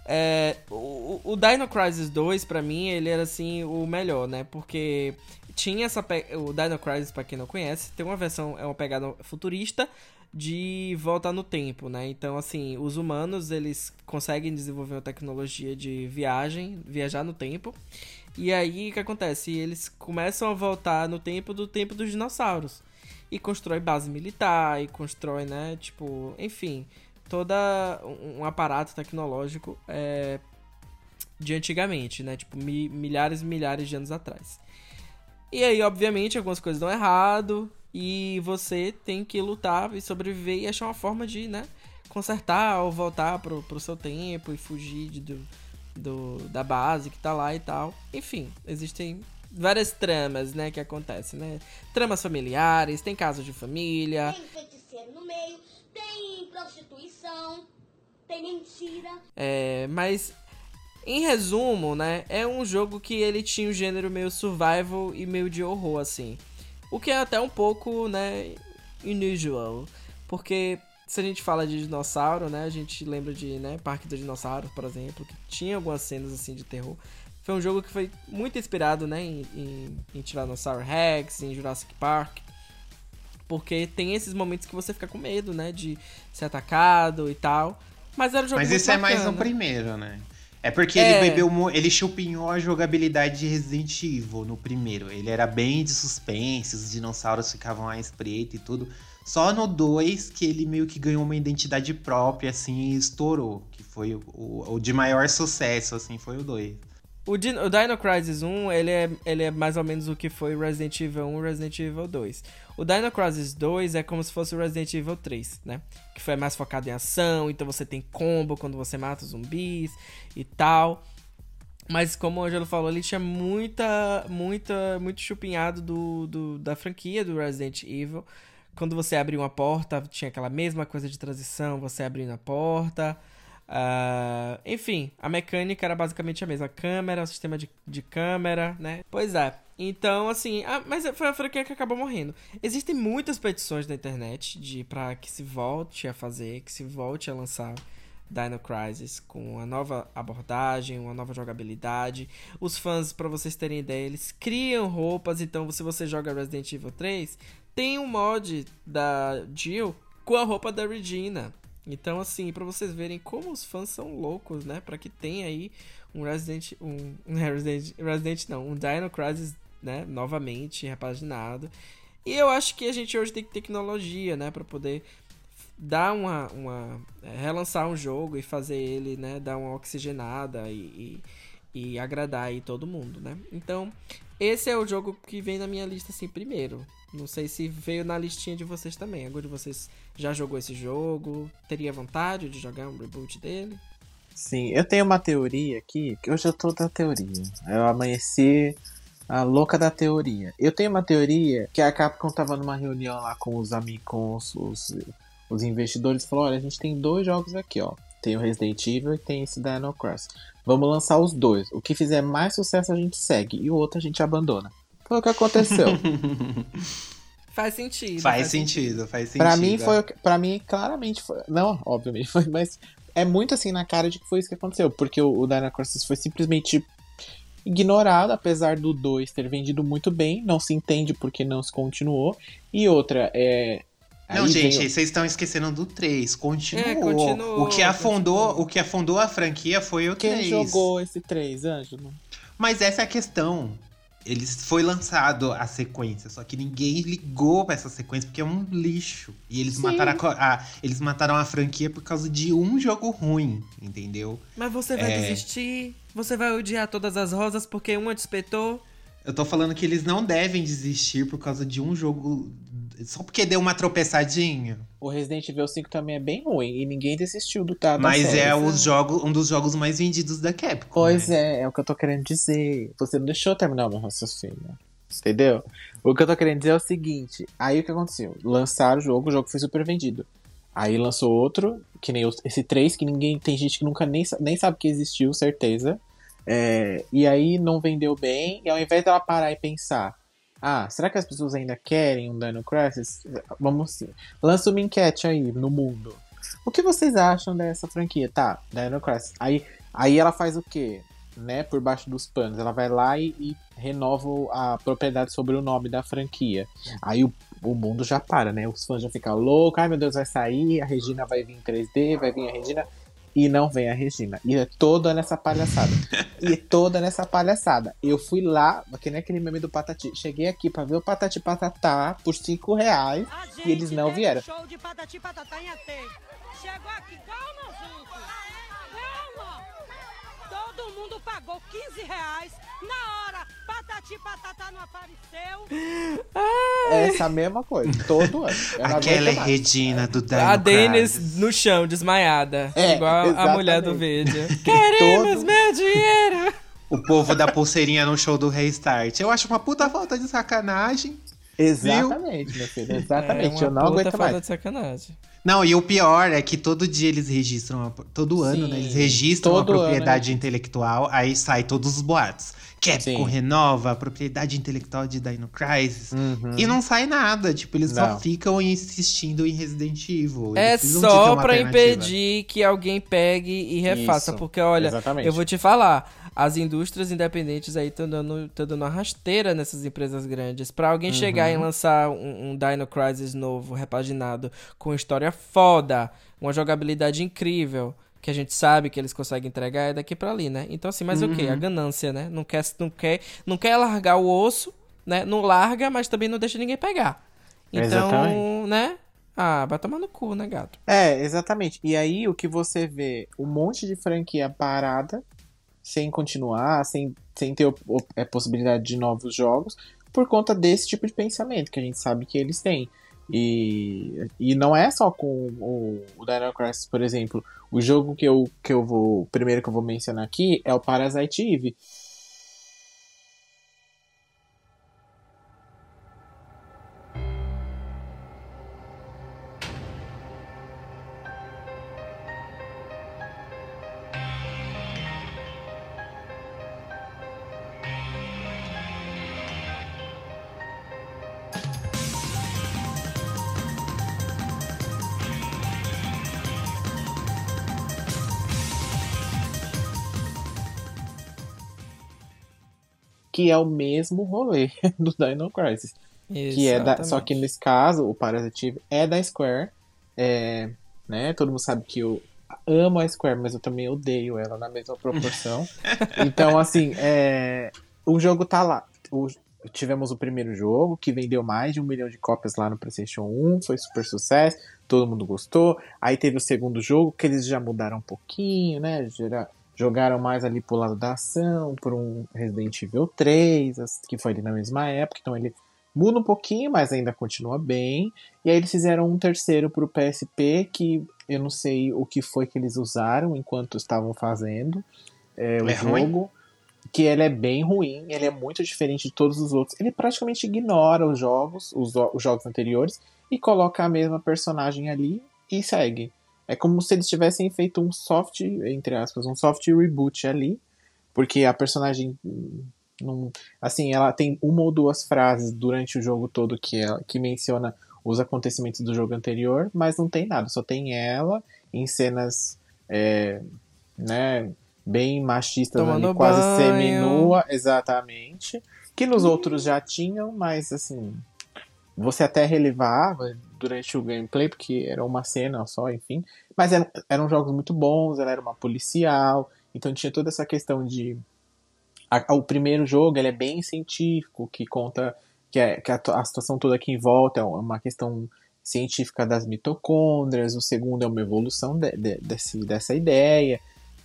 É, o, o Dino Crisis 2, pra mim, ele era assim o melhor, né? Porque tinha essa. pe- O Dino Crisis, pra quem não conhece, tem uma versão, é uma pegada futurista de volta no tempo, né? Então, assim, os humanos eles conseguem desenvolver uma tecnologia de viagem, viajar no tempo. E aí o que acontece? Eles começam a voltar no tempo do tempo dos dinossauros. E constrói base militar, e constrói, né? Tipo, enfim, toda um, aparato tecnológico é, de antigamente, né? Tipo, mi- milhares e milhares de anos atrás. E aí, obviamente, algumas coisas dão errado. E você tem que lutar e sobreviver e achar uma forma de, né? Consertar ou voltar pro, pro seu tempo e fugir de- do, do, da base que tá lá e tal. Enfim, existem várias tramas, né, que acontecem, né? Tramas familiares, tem casos de família. Tem feiticeiro no meio, tem prostituição, tem mentira. É, mas em resumo, né, é um jogo que ele tinha um gênero meio survival e meio de horror assim. O que é até um pouco, né, unusual, porque se a gente fala de dinossauro, né, a gente lembra de, né, Parque dos Dinossauros, por exemplo, que tinha algumas cenas assim de terror. Foi um jogo que foi muito inspirado, né, em, em, em Tyrannosaurus Rex, em Jurassic Park. Porque tem esses momentos que você fica com medo, né? De ser atacado e tal. Mas era um jogo Mas esse é mais no bacana. primeiro, né? É porque É. ele bebeu, ele chupinhou a jogabilidade de Resident Evil no primeiro. Ele era bem de suspense, os dinossauros ficavam à espreita e tudo. Só no 2 que ele meio que ganhou uma identidade própria, assim, e estourou. Que foi o, o- o de maior sucesso, assim, foi o 2. O, Din- o Dino Crisis 1, ele é, ele é mais ou menos o que foi Resident Evil 1 e Resident Evil 2. O Dino Crisis 2 é como se fosse o Resident Evil 3, né? Que foi mais focado em ação, então você tem combo quando você mata os zumbis e tal. Mas como o Angelo falou, ele tinha muita, muita, muito chupinhado do, do- da franquia do Resident Evil. Quando você abria uma porta, tinha aquela mesma coisa de transição, você abrindo a porta. Ah, enfim, a mecânica era basicamente a mesma. Câmera, o sistema de, de câmera, né? Pois é. Então, assim, ah, mas foi a franquia que acabou morrendo. Existem muitas petições na internet de para que se volte a fazer, que se volte a lançar Dino Crisis com uma nova abordagem, uma nova jogabilidade. Os fãs, pra vocês terem ideia, eles criam roupas. Então, se você joga Resident Evil 3, tem um mod da Jill com a roupa da Regina. Então, assim, pra vocês verem como os fãs são loucos, né? Pra que tem aí um Resident. Um, um Resident, Resident não, um Dino Crisis, né? Novamente, repaginado. E eu acho que a gente hoje tem tecnologia, né? Pra poder dar uma. uma é, relançar um jogo e fazer ele, né? Dar uma oxigenada e, e, e agradar aí todo mundo, né? Então, esse é o jogo que vem na minha lista, assim, primeiro. Não sei se veio na listinha de vocês também. Algum de vocês já jogou esse jogo? Teria vontade de jogar um reboot dele? Sim, eu tenho uma teoria aqui, que hoje eu tô da teoria. Eu amanheci a louca da teoria. Eu tenho uma teoria que a Capcom tava numa reunião lá com os amigos, com os, os, investidores e falou: olha, a gente tem dois jogos aqui, ó. Tem o Resident Evil e tem esse Dino Crisis. Vamos lançar os dois. O que fizer mais sucesso a gente segue e o outro a gente abandona. Foi o que aconteceu. [LAUGHS] Faz sentido. Faz sentido, faz sentido. Pra mim foi. Pra mim, claramente foi. Não, obviamente foi, mas é muito assim na cara de que foi isso que aconteceu. Porque o, o Dino Crisis foi simplesmente ignorado, apesar do 2 ter vendido muito bem. Não se entende porque não se continuou. E outra, é. Não, aí gente, vem o- vocês estão esquecendo do 3. Continuou. É, continuou, o que afundou, continuou. o que afundou a franquia foi o Quem 3. jogou esse 3, Ângelo? Mas essa é a questão. Eles foi lançado a sequência, só que ninguém ligou pra essa sequência porque é um lixo. E eles Sim. mataram a, a- eles mataram a franquia por causa de um jogo ruim, entendeu? Mas você vai É. desistir? Você vai odiar todas as rosas porque uma despetou? Eu tô falando que eles não devem desistir por causa de um jogo só porque deu uma tropeçadinha. O Resident Evil 5 também é bem ruim e ninguém desistiu do tá, Mas série. é os um dos jogos mais vendidos da Capcom. Pois né? é, é o que eu tô querendo dizer. Você não deixou terminar o meu raciocínio. Entendeu? O que eu tô querendo dizer é o seguinte: aí o que aconteceu? Lançaram o jogo, o jogo foi super vendido. Aí lançou outro, que nem esse 3, que ninguém. Tem gente que nunca nem, nem sabe que existiu, certeza. É, e aí não vendeu bem, e ao invés dela parar e pensar. Ah, será que as pessoas ainda querem um Dino Crisis? Vamos sim. Lança uma enquete aí no mundo. O que vocês acham dessa franquia? Tá, Dino Crisis. Aí, aí ela faz o quê? Né, por baixo dos panos. Ela vai lá e, e renova a propriedade sobre o nome da franquia. Aí o, o mundo já para, né? Os fãs já ficam loucos. Ai meu Deus, vai sair. A Regina vai vir em 3D, vai vir a Regina. E não vem a Regina. E é toda nessa palhaçada. e é toda nessa palhaçada. Eu fui lá, que nem aquele meme do Patati. Cheguei aqui pra ver o Patati Patatá por 5 reais. E eles não vieram. Show de patati patatá em AT. Chegou aqui, calma, gente. Calma. Todo mundo pagou 15 reais. Na hora, patati patatá não apareceu. Essa mesma coisa. Todo ano. Aquela é. Regina do Dino a Dennis Crisis. no chão, desmaiada. É, igual a mulher do exatamente. vídeo. [LAUGHS] Queremos Todo- meu dinheiro! O povo da pulseirinha no show do Restart. Eu acho uma puta falta de sacanagem. Exatamente, meu filho. Exatamente. É eu uma não puta aguento falta mais. de sacanagem. Não, e o pior é que todo dia eles registram, a- todo ano, Sim, né? Eles registram a ano, propriedade intelectual, aí sai todos os boatos. Capcom Sim. renova a propriedade intelectual de Dino Crisis. Uhum. E não sai nada, tipo, eles só Não. ficam insistindo em Resident Evil. Eles É só pra impedir que alguém pegue e refaça. Isso, Porque, olha, exatamente. eu vou te falar, as indústrias independentes aí estão dando, tão dando uma rasteira nessas empresas grandes. Pra alguém chegar Uhum. e lançar um, um Dino Crisis novo, repaginado, com história foda, uma jogabilidade incrível. Que a gente sabe que eles conseguem entregar é daqui pra ali, né? Então, assim, mas o Uhum. quê? A ganância, né? Não quer, não, quer, não quer largar o osso, né? Não larga, mas também não deixa ninguém pegar. Então, Exatamente. né? Ah, vai tomar no cu, né, gato? É, exatamente. E aí o que você vê, um monte de franquia parada, sem continuar, sem, sem ter a possibilidade de novos jogos, por conta desse tipo de pensamento que a gente sabe que eles têm. E, e não é só com o, o Dino Crisis, por exemplo. O jogo que eu, que eu vou. Primeiro que eu vou mencionar aqui é o Parasite Eve. Que é o mesmo rolê [LAUGHS] do Dino Crisis. Que é da, só que nesse caso, o Parasite Eve é da Square. É, né? Todo mundo sabe que eu amo a Square, mas eu também odeio ela na mesma proporção. [LAUGHS] então, assim, é, o jogo tá lá. O- tivemos o primeiro jogo, que vendeu mais de um milhão de cópias lá no PlayStation 1, foi super sucesso, todo mundo gostou. Aí teve o segundo jogo, que eles já mudaram um pouquinho, né? Gera- jogaram mais ali pro lado da ação, por um Resident Evil 3, as- que foi ali na mesma época, então ele muda um pouquinho, mas ainda continua bem. E aí eles fizeram um terceiro pro PSP, que eu não sei o que foi que eles usaram enquanto estavam fazendo é, o É ruim? jogo. Que ele é bem ruim, ele é muito diferente de todos os outros. Ele praticamente ignora os jogos, os, os jogos anteriores, e coloca a mesma personagem ali e segue. É como se eles tivessem feito um soft, entre aspas, um soft reboot ali, porque a personagem hum, Não, assim, ela tem uma ou duas frases durante o jogo todo que, ela, que menciona os acontecimentos do jogo anterior, mas não tem nada, só tem ela em cenas é, né, bem machistas Tomando ali, quase banho. seminua, exatamente. Que nos outros já tinham, mas assim, você até relevava durante o gameplay, porque era uma cena só, enfim. Mas eram, eram jogos muito bons, ela era uma policial, então tinha toda essa questão de. a- o primeiro jogo ele é bem científico, que conta que, é, que a, a situação toda aqui em volta é uma questão científica das mitocôndrias, o segundo é uma evolução de- de- desse, dessa ideia,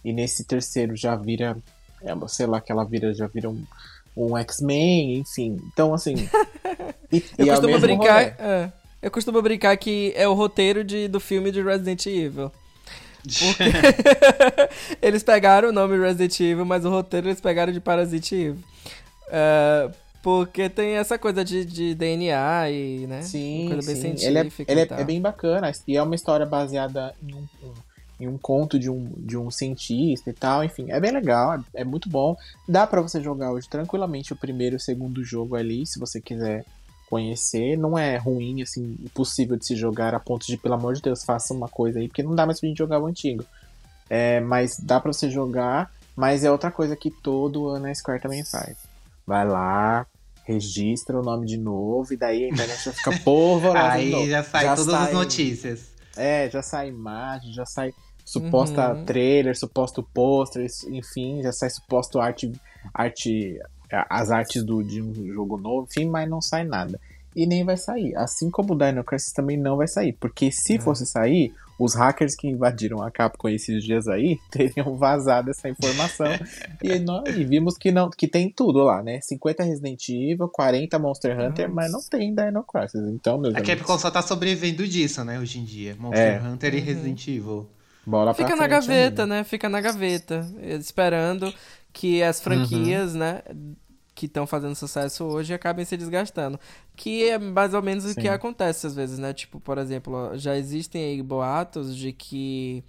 e nesse terceiro já vira, é, sei lá, que ela vira, já vira um, um X-Men, enfim. Então, assim. [LAUGHS] e, Eu e é costumo brincar. é, eu costumo brincar que é o roteiro de, do filme de Resident Evil. Porque [LAUGHS] [LAUGHS] eles pegaram o nome Resident Evil, mas o roteiro eles pegaram de Parasite Evil. É, porque tem essa coisa de, de DNA e, né? Sim, coisa bem sim. científica. Ele, é, ele e é, é bem bacana. E é uma história baseada em um, em um conto de um, de um cientista e tal. Enfim, é bem legal, é, é muito bom. Dá pra você jogar hoje tranquilamente o primeiro e o segundo jogo ali, se você quiser conhecer. Não é ruim, assim, impossível de se jogar a ponto de, pelo amor de Deus, faça uma coisa aí, porque não dá mais pra gente jogar o antigo. É, mas dá pra você jogar, mas é outra coisa que todo ano a Square também faz. Vai lá, registra o nome de novo, e daí a internet já fica polvorosa Aí já sai todas as notícias. É, já sai imagem, já sai suposta Uhum. trailer, suposto pôster, enfim, já sai suposto arte, arte, as artes do, de um jogo novo, enfim, mas não sai nada. E nem vai sair. Assim como o Dino Crisis também não vai sair. Porque se fosse sair, os hackers que invadiram a Capcom esses dias aí [LAUGHS] teriam vazado essa informação. e, nós, e vimos que, não, que tem tudo lá, né? 50 Resident Evil, 40 Monster Hunter, mas não tem Dino Crisis. Então, meus A amigos, Capcom só tá sobrevivendo disso, né, hoje em dia. Monster É. Hunter e Resident Evil. bola pra Fica na gaveta, amigo. né? Fica na gaveta. Esperando que as franquias, né? Que estão fazendo sucesso hoje acabem se desgastando. Que é mais ou menos o Sim. que acontece às vezes, né? Tipo, por exemplo, já existem aí boatos de que.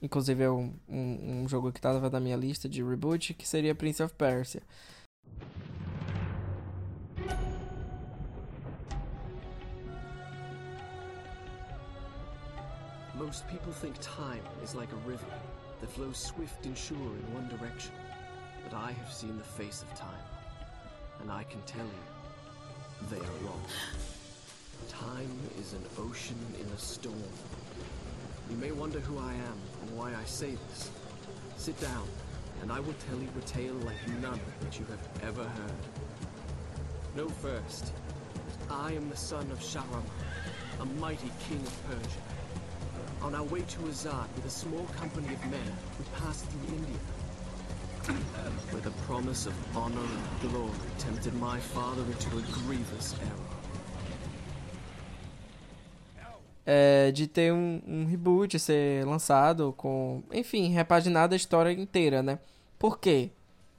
Inclusive é um, um, um jogo que tava na minha lista de reboot, que seria Prince of Persia. Most people think time is like a river that flows swift and sure in one direction. But I have seen the face of time, and I can tell you, they are wrong. Time is an ocean in a storm. You may wonder who I am and why I say this. Sit down, and I will tell you a tale like none that you have ever heard. Know first I am the son of Shahram, a mighty king of Persia. On our way to Azad with a small company of men, we passed through India. Where the promise of honor and glory tempted my father into a grievous error. é, de ter um, um reboot ser lançado com, enfim, repaginada a história inteira, né? Por quê?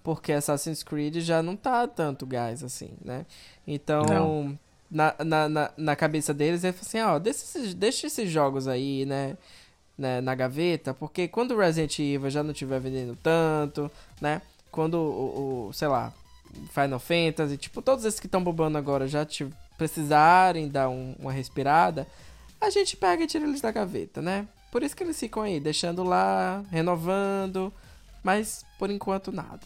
Porque Assassin's Creed já não tá tanto gás assim, né? Então, na, na, na, na cabeça deles, é assim, ó, deixa esses, deixa esses jogos aí, né? Né, na gaveta, porque quando o Resident Evil já não estiver vendendo tanto, né? Quando o, o sei lá, Final Fantasy, tipo, todos esses que estão bombando agora já te precisarem dar um- uma respirada, a gente pega e tira eles da gaveta, né? Por isso que eles ficam aí, deixando lá, renovando, mas por enquanto nada.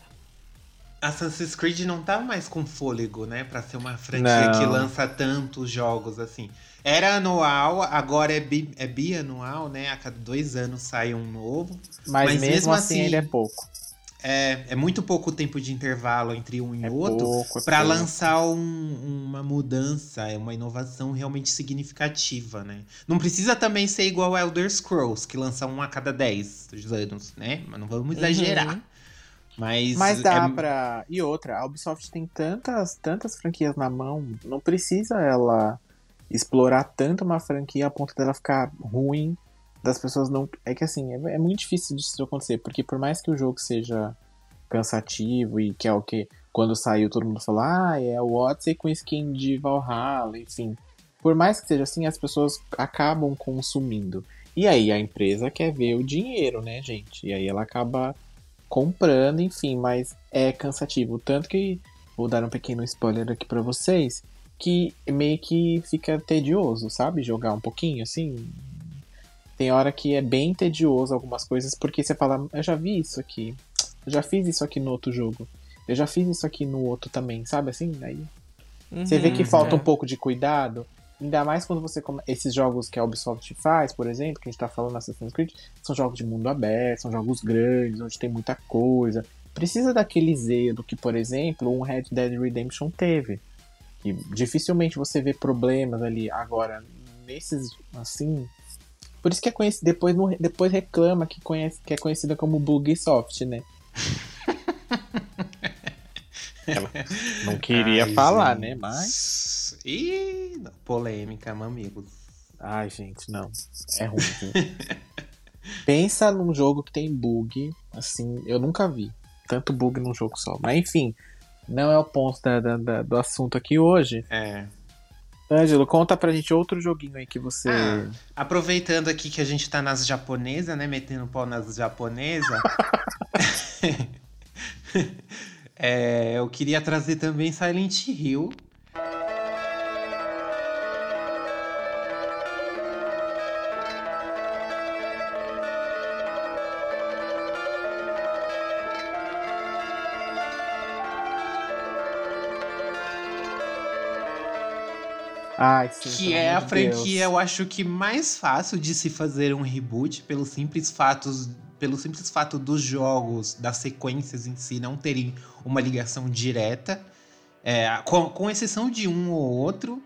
Assassin's Creed não tá mais com fôlego, né? Pra ser uma franquia Não. que lança tantos jogos assim. Era anual, agora é, bi, é bianual, né? A cada dois anos sai um novo. Mas, Mas mesmo, mesmo assim, assim, ele é pouco. É, é muito pouco tempo de intervalo entre um e É outro é pra pouco. lançar um- uma mudança, é uma inovação realmente significativa, né? Não precisa também ser igual Elder Scrolls, que lança um a cada 10 anos, né? Mas não vamos exagerar. Uhum. Mas, Mas dá é- pra. E outra, a Ubisoft tem tantas, tantas franquias na mão, não precisa ela explorar tanto uma franquia a ponto dela ficar ruim, das pessoas não. É que assim, é, é muito difícil disso acontecer, porque por mais que o jogo seja cansativo e que é o que quando saiu todo mundo falou, ah, é o Odyssey com skin de Valhalla, enfim. Por mais que seja assim, as pessoas acabam consumindo. E aí a empresa quer ver o dinheiro, né, gente? E aí ela acaba comprando, enfim, mas é cansativo. Tanto que vou dar um pequeno spoiler aqui pra vocês, que meio que fica tedioso, sabe? Jogar um pouquinho, assim. Tem hora que é bem tedioso algumas coisas, porque você fala, eu já vi isso aqui, eu já fiz isso aqui no outro jogo, eu já fiz isso aqui no outro também, sabe assim? Aí você vê que Uhum, falta é. um pouco de cuidado. Ainda mais quando você come... Esses jogos que a Ubisoft faz, por exemplo, que a gente tá falando Assassin's Creed, são jogos de mundo aberto, são jogos grandes, onde tem muita coisa. Precisa daquele zelo que, por exemplo, um Red Dead Redemption teve. Que dificilmente você vê problemas ali. Agora, nesses, assim... Por isso que é conhecido, depois, depois reclama que, conhece, que é conhecida como Bugsoft, né? [LAUGHS] Ela não queria Ai, falar, gente. né? Mas... Ih, não, polêmica, mamigos. Ai, gente, não. É ruim. [LAUGHS] Pensa num jogo que tem bug, assim, eu nunca vi. Tanto bug num jogo só. Mas enfim, não é o ponto da- da- da- do assunto aqui hoje. É. Ângelo, conta pra gente outro joguinho aí que você. Ah, aproveitando aqui que a gente tá nas japonesas, né? Metendo pau nas japonesas. [LAUGHS] [LAUGHS] é, eu queria trazer também Silent Hill. Ai, sim. que é a franquia, Deus. eu acho que mais fácil de se fazer um reboot pelo simples fatos, pelo simples fato dos jogos, das sequências em si não terem uma ligação direta, é, com, com exceção de um ou outro,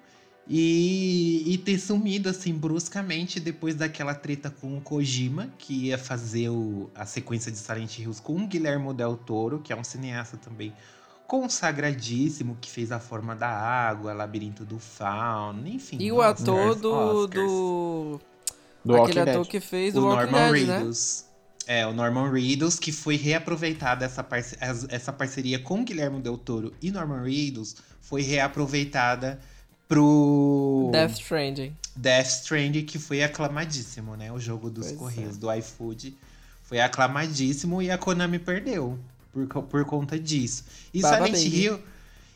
e, e ter sumido assim bruscamente depois daquela treta com o Kojima, que ia fazer o- a sequência de Silent Hills com o Guillermo del Toro, que é um cineasta também consagradíssimo, que fez A Forma da Água, Labirinto do Fauno, enfim. E o Oscars, ator do. Oscars. do... Do aquele Walking ator Dead. que fez o o Walking Norman Dead, né? Reedus. É, o Norman Reedus, que foi reaproveitada essa, parce- as- essa parceria com Guilherme Del Toro e Norman Reedus foi reaproveitada pro Death Stranding. Death Stranding, que foi aclamadíssimo, né? O jogo dos Pois Correios é. do iFood foi aclamadíssimo e a Konami perdeu por, por conta disso. E Baba Silent Baby. Hill.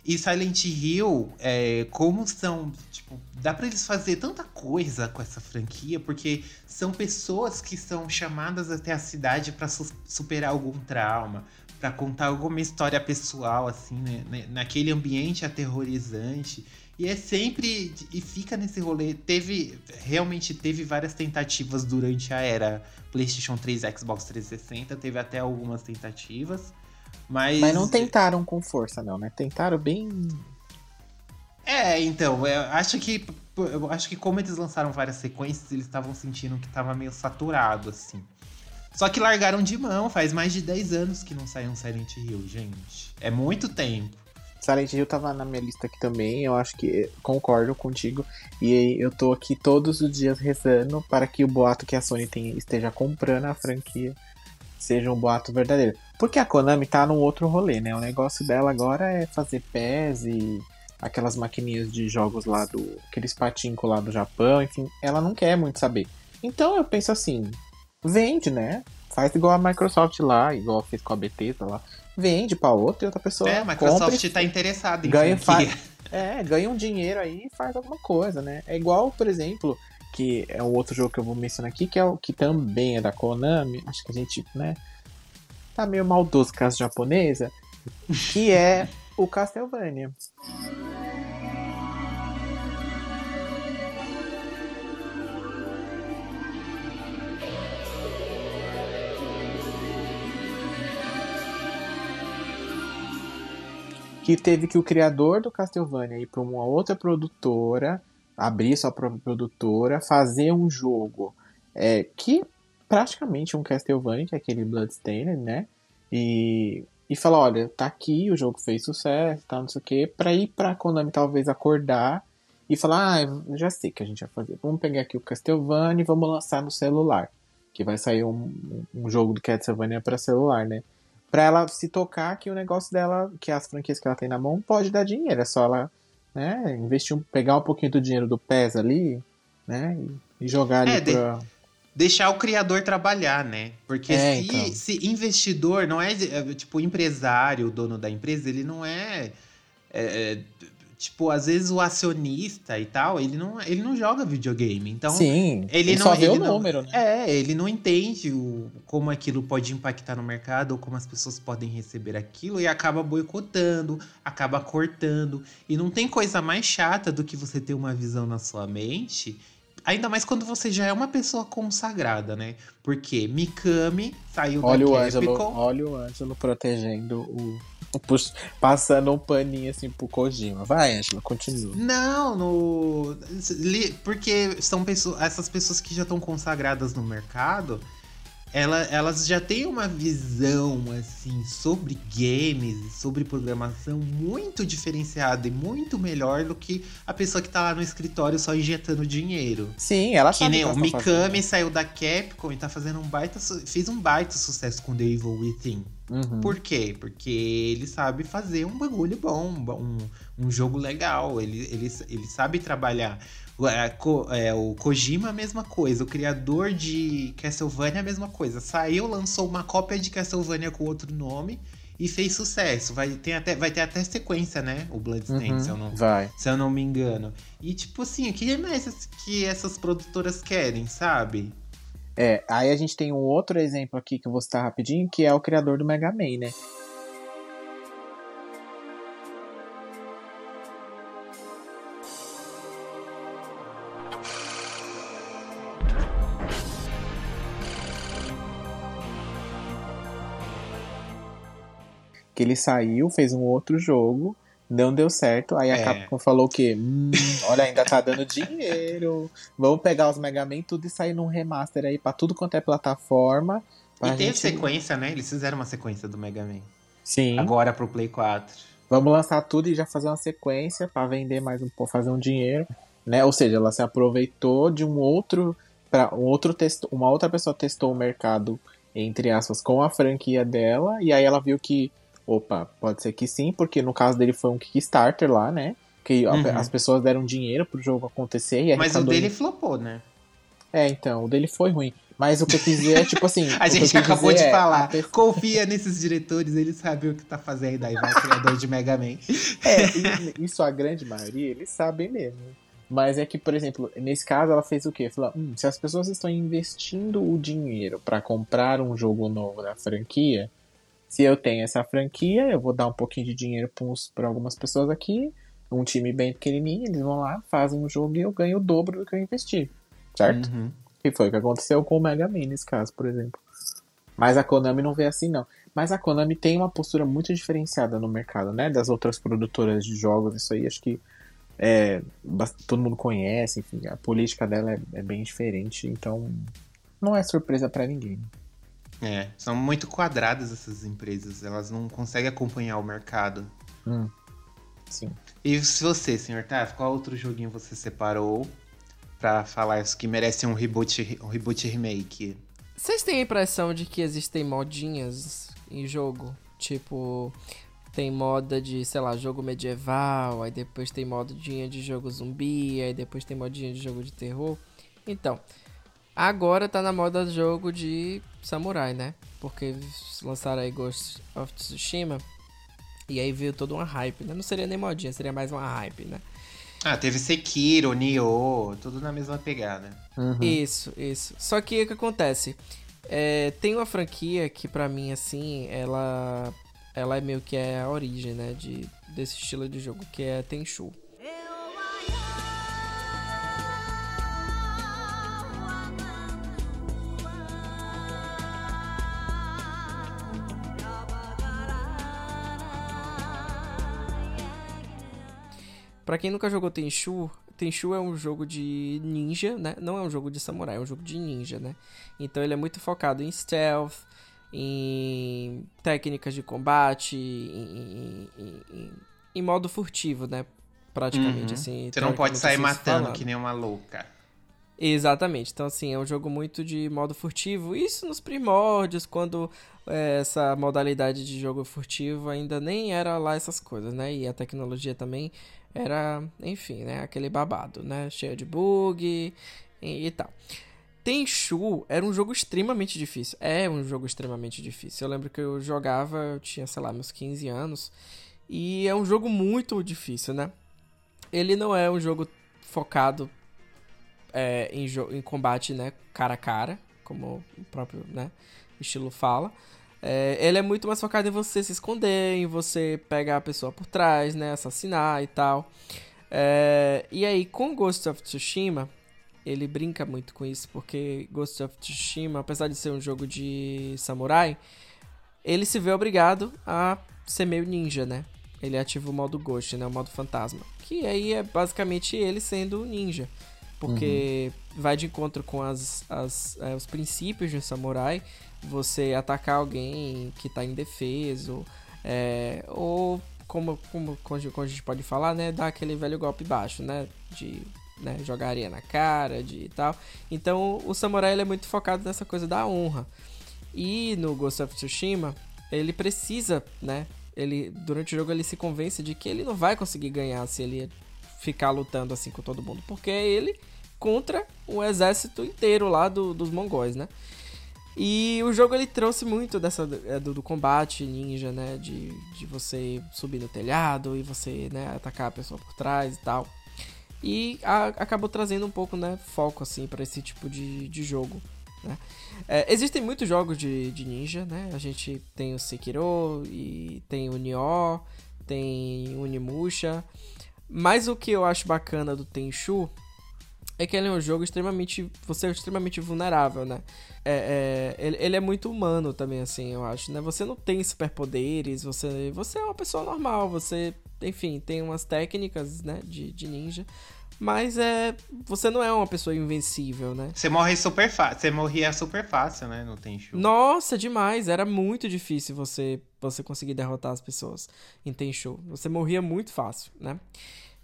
E Silent Hill, é, como são. Tipo, dá pra eles fazer tanta coisa com essa franquia, porque são pessoas que são chamadas até a cidade pra su- superar algum trauma, pra contar alguma história pessoal, assim, né? né, Naquele ambiente aterrorizante. E é sempre. E fica nesse rolê. Teve. Realmente teve várias tentativas durante a era PlayStation 3 e Xbox 360. Teve até algumas tentativas. Mas. Mas não tentaram com força, não, né? Tentaram bem. É, então, eu acho que. Eu acho que como eles lançaram várias sequências, eles estavam sentindo que tava meio saturado, assim. Só que largaram de mão, faz mais de 10 anos que não sai um Silent Hill, gente. É muito tempo. Silent Hill tava na minha lista aqui também, eu acho que concordo contigo. E eu tô aqui todos os dias rezando para que o boato que a Sony tem, esteja comprando a franquia seja um boato verdadeiro. Porque a Konami tá num outro rolê, né? O negócio dela agora é fazer PES e aquelas maquininhas de jogos lá do. aqueles patinco lá do Japão, enfim, ela não quer muito saber. Então eu penso assim, vende, né? Faz igual a Microsoft lá, igual fez com a Bethesda lá. Vende pra outra e outra pessoa. é, a Microsoft compra e tá interessada em ganha, faz, é, ganha um dinheiro aí e faz alguma coisa, né? É igual, por exemplo, que é um outro jogo que eu vou mencionar aqui, que é o que também é da Konami. Acho que a gente, né, tá meio maldoso com as japonesa, que é o Castlevania. que teve que o criador do Castlevania ir para uma outra produtora, abrir sua própria produtora, fazer um jogo é, que praticamente um Castlevania, que é aquele Bloodstained, né? E, e falar, olha, tá aqui, o jogo fez sucesso, tá, não sei o quê, pra ir pra Konami talvez acordar e falar, ah, já sei o que a gente vai fazer. Vamos pegar aqui o Castlevania e vamos lançar no celular. Que vai sair um, um jogo do Castlevania para celular, né? Pra ela se tocar que o negócio dela, que as franquias que ela tem na mão, pode dar dinheiro. É só ela né, investir, pegar um pouquinho do dinheiro do PES ali, né? E, jogar ali É, de- pra. Deixar o criador trabalhar, né? Porque É, se, então. se investidor não é, é, tipo empresário, o dono da empresa, ele não é é, é, tipo, às vezes o acionista e tal, ele não, ele não joga videogame. Então, Sim, ele, ele não, só vê ele o não- número, né? É, ele não entende o, como aquilo pode impactar no mercado ou como as pessoas podem receber aquilo e acaba boicotando, acaba cortando. E não tem coisa mais chata do que você ter uma visão na sua mente. Ainda mais quando você já é uma pessoa consagrada, né? Porque Mikami saiu Olha da o Capcom. Ângelo, olha o Ângelo protegendo o. [LAUGHS] passando um paninho assim pro Kojima. Vai, Ângelo, continua. Não, no. Porque são pessoas. Essas pessoas que já estão consagradas no mercado, ela- elas já têm uma visão, assim, sobre games, sobre programação muito diferenciada e muito melhor do que a pessoa que tá lá no escritório só injetando dinheiro. Sim, ela Que sabe nem que o tá Mikami saiu da Capcom e tá fazendo um baita. fez um baita sucesso com The Evil Within. Uhum. Por quê? Porque ele sabe fazer um bagulho bom, um, um jogo legal. Ele, ele, ele sabe trabalhar. O, é, é, o Kojima, a mesma coisa. O criador de Castlevania, a mesma coisa. Saiu, lançou uma cópia de Castlevania com outro nome e fez sucesso. Vai ter até, vai ter até sequência, né? O Bloodstained, Uhum, se, eu não, Vai. se eu não me engano. E tipo assim, o que mais que essas produtoras querem, sabe? É, aí a gente tem um outro exemplo aqui que eu vou citar rapidinho, que é o criador do Mega Man, né? Que ele saiu, fez um outro jogo, não deu certo. Aí a É. Capcom falou o quê? Hum, olha, ainda tá dando dinheiro. Vamos pegar os Mega Man tudo e sair num remaster aí pra tudo quanto é plataforma. E teve gente- sequência, né? Eles fizeram uma sequência do Mega Man. Sim. Agora pro Play 4. Vamos lançar tudo e já fazer uma sequência pra vender mais um pouco, fazer um dinheiro, né? Ou seja, ela se aproveitou de um outro para um outro testo, uma outra pessoa testou o mercado entre aspas com a franquia dela e aí ela viu que opa, pode ser que sim, porque no caso dele foi um Kickstarter lá, né? Que Uhum. as pessoas deram dinheiro pro jogo acontecer e Mas o dele flopou, né? É, então, o dele foi ruim. Mas o que eu quis dizer é tipo assim. [LAUGHS] A gente acabou de é, falar. Confia nesses diretores, eles sabem o que tá fazendo. Aí vai criador de Mega Man. É, isso a grande maioria, eles sabem mesmo. Mas é que, por exemplo, nesse caso ela fez o quê? Falou, hum, se as pessoas estão investindo o dinheiro pra comprar um jogo novo da franquia, se eu tenho essa franquia, eu vou dar um pouquinho de dinheiro pra algumas pessoas aqui, um time bem pequenininho, eles vão lá, fazem um jogo e eu ganho o dobro do que eu investi. Certo? Uhum. Que foi o que aconteceu com o Mega Man nesse caso, por exemplo. Mas a Konami não vê assim, não. Mas a Konami tem uma postura muito diferenciada no mercado, né? Das outras produtoras de jogos, isso aí acho que é, todo mundo conhece, enfim, a política dela é, é bem diferente, então não é surpresa pra ninguém. É, são muito quadradas essas empresas. Elas não conseguem acompanhar o mercado. Hum, sim. E se você, senhor Taf, qual outro joguinho você separou pra falar isso que merece um reboot, um reboot remake? Vocês têm a impressão de que existem modinhas em jogo? Tipo, tem moda de, sei lá, jogo medieval, aí depois tem modinha de jogo zumbi, aí depois tem modinha de jogo de terror. Então, agora tá na moda jogo de samurai, né? Porque lançaram aí Ghost of Tsushima. E aí veio toda uma hype, né? Não seria nem modinha, seria mais uma hype, né? Ah, teve Sekiro, Nioh, tudo na mesma pegada. Uhum. Isso, isso. Só que o que acontece? É, tem uma franquia que pra mim, assim, ela. Ela é meio que é a origem, né? De, desse estilo de jogo, que é Tenchu. Pra quem nunca jogou Tenchu, Tenchu é um jogo de ninja, né? Não é um jogo de samurai, é um jogo de ninja, né? Então ele é muito focado em stealth, em técnicas de combate, em, em- em- em- modo furtivo, né? Praticamente, Uhum. assim. Você não pode teoricamente, sair matando falando. que nem uma louca. Exatamente. Então, assim, é um jogo muito de modo furtivo. Isso nos primórdios, quando é, essa modalidade de jogo furtivo ainda nem era lá essas coisas, né? E a tecnologia também era, enfim, né? Aquele babado, né? Cheio de bug e, e tal. Tenchu era um jogo extremamente difícil. É um jogo extremamente difícil. Eu lembro que eu jogava, eu tinha, sei lá, meus 15 anos. E é um jogo muito difícil, né? Ele não é um jogo focado é, em, em combate, né, cara a cara, como o próprio né, estilo fala. É, ele é muito mais focado em você se esconder, em você pegar a pessoa por trás, né, assassinar e tal. É, e aí, com Ghost of Tsushima, ele brinca muito com isso, porque Ghost of Tsushima, apesar de ser um jogo de samurai, ele se vê obrigado a ser meio ninja, né? Ele ativa o modo Ghost, né? O modo fantasma. Que aí é basicamente ele sendo ninja. Porque uhum. vai de encontro com as, as, é, os princípios de um samurai. Você atacar alguém que tá indefeso. É, ou como, como, como a gente pode falar, né? Dar aquele velho golpe baixo, né? De né, jogar areia na cara, de tal. Então o samurai é muito focado nessa coisa da honra. E no Ghost of Tsushima, ele precisa, né? Ele, durante o jogo ele se convence de que ele não vai conseguir ganhar se ele ficar lutando assim com todo mundo. Porque ele contra o exército inteiro lá do, dos mongóis, né? E o jogo ele trouxe muito dessa é, do, do, combate ninja, né? De, de você subir no telhado e você né, atacar a pessoa por trás e tal. E a, acabou trazendo um pouco, né, foco assim para esse tipo de, de jogo. Né? É, existem muitos jogos de, de ninja, né? A gente tem o Sekiro e tem o Nioh, tem o Unimusha. Mas o que eu acho bacana do Tenchu é que ele é um jogo extremamente. Você é extremamente vulnerável, né? É, é, ele, ele, é muito humano também, assim, eu acho, né? Você não tem superpoderes, você, você é uma pessoa normal, você, enfim, tem umas técnicas, né, de, de ninja. Mas é. Você não é uma pessoa invencível, né? Você morre super fácil. Você morria super fácil, né? No Tenchu. Nossa, demais. Era muito difícil você, você conseguir derrotar as pessoas em Tenchu. Você morria muito fácil, né?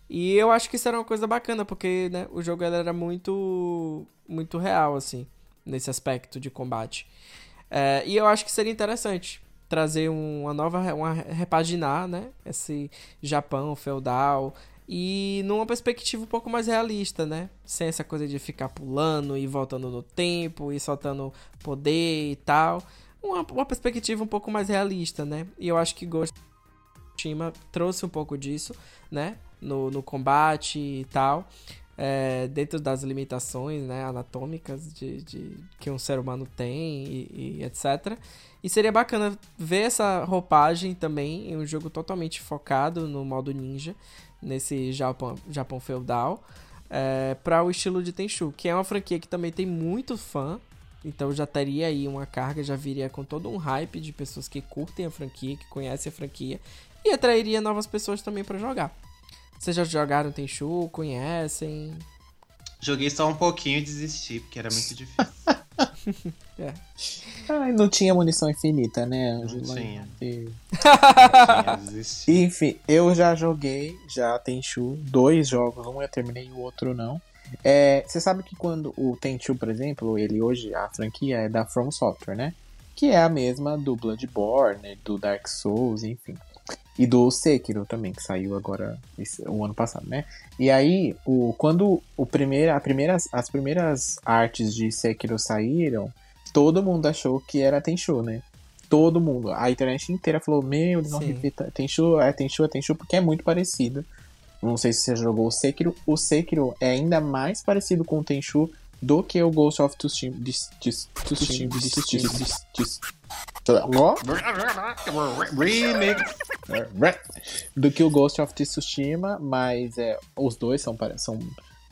E eu acho que isso era uma coisa bacana, porque né, o jogo era muito, muito real, assim, nesse aspecto de combate. É, e eu acho que seria interessante trazer uma nova, uma repaginar, né, esse Japão feudal e numa perspectiva um pouco mais realista, né, sem essa coisa de ficar pulando e voltando no tempo e soltando poder e tal. Uma, uma perspectiva um pouco mais realista, né, e eu acho que Ghost Tsushima trouxe um pouco disso, né? No, no combate e tal. É, dentro das limitações né, anatômicas de, de, que um ser humano tem e, e, etc. E seria bacana ver essa roupagem também em um jogo totalmente focado no modo ninja, nesse Japão, Japão feudal, é, para o estilo de Tenchu, que é uma franquia que também tem muito fã. Então já teria aí uma carga, já viria com todo um hype de pessoas que curtem a franquia, que conhecem a franquia e atrairia novas pessoas também para jogar. Vocês já jogaram Tenchu? Conhecem? Joguei só um pouquinho e desisti, porque era muito [LAUGHS] difícil. é. Ai, não tinha munição infinita, né, Angela? Não tinha. E... Enfim, eu já joguei, já Tenchu, dois jogos, um eu terminei e o outro não. É, você sabe que quando o Tenchu, por exemplo, ele hoje, a franquia é da From Software, né? Que é a mesma do Bloodborne, do Dark Souls, enfim. E do Sekiro também, que saiu agora o ano passado, né? E aí, o, quando o primeiro, a primeira, as primeiras artes de Sekiro saíram, todo mundo achou que era Tenchu, né? Todo mundo. A internet inteira falou, meu, eles vão repetir Tenchu, é Tenchu, é Tenchu, porque é muito parecido. Não sei se você jogou o Sekiro. O Sekiro é ainda mais parecido com o Tenchu do que o Ghost of Tsushima. Do que o Ghost of Tsushima, mas é, os dois são, são,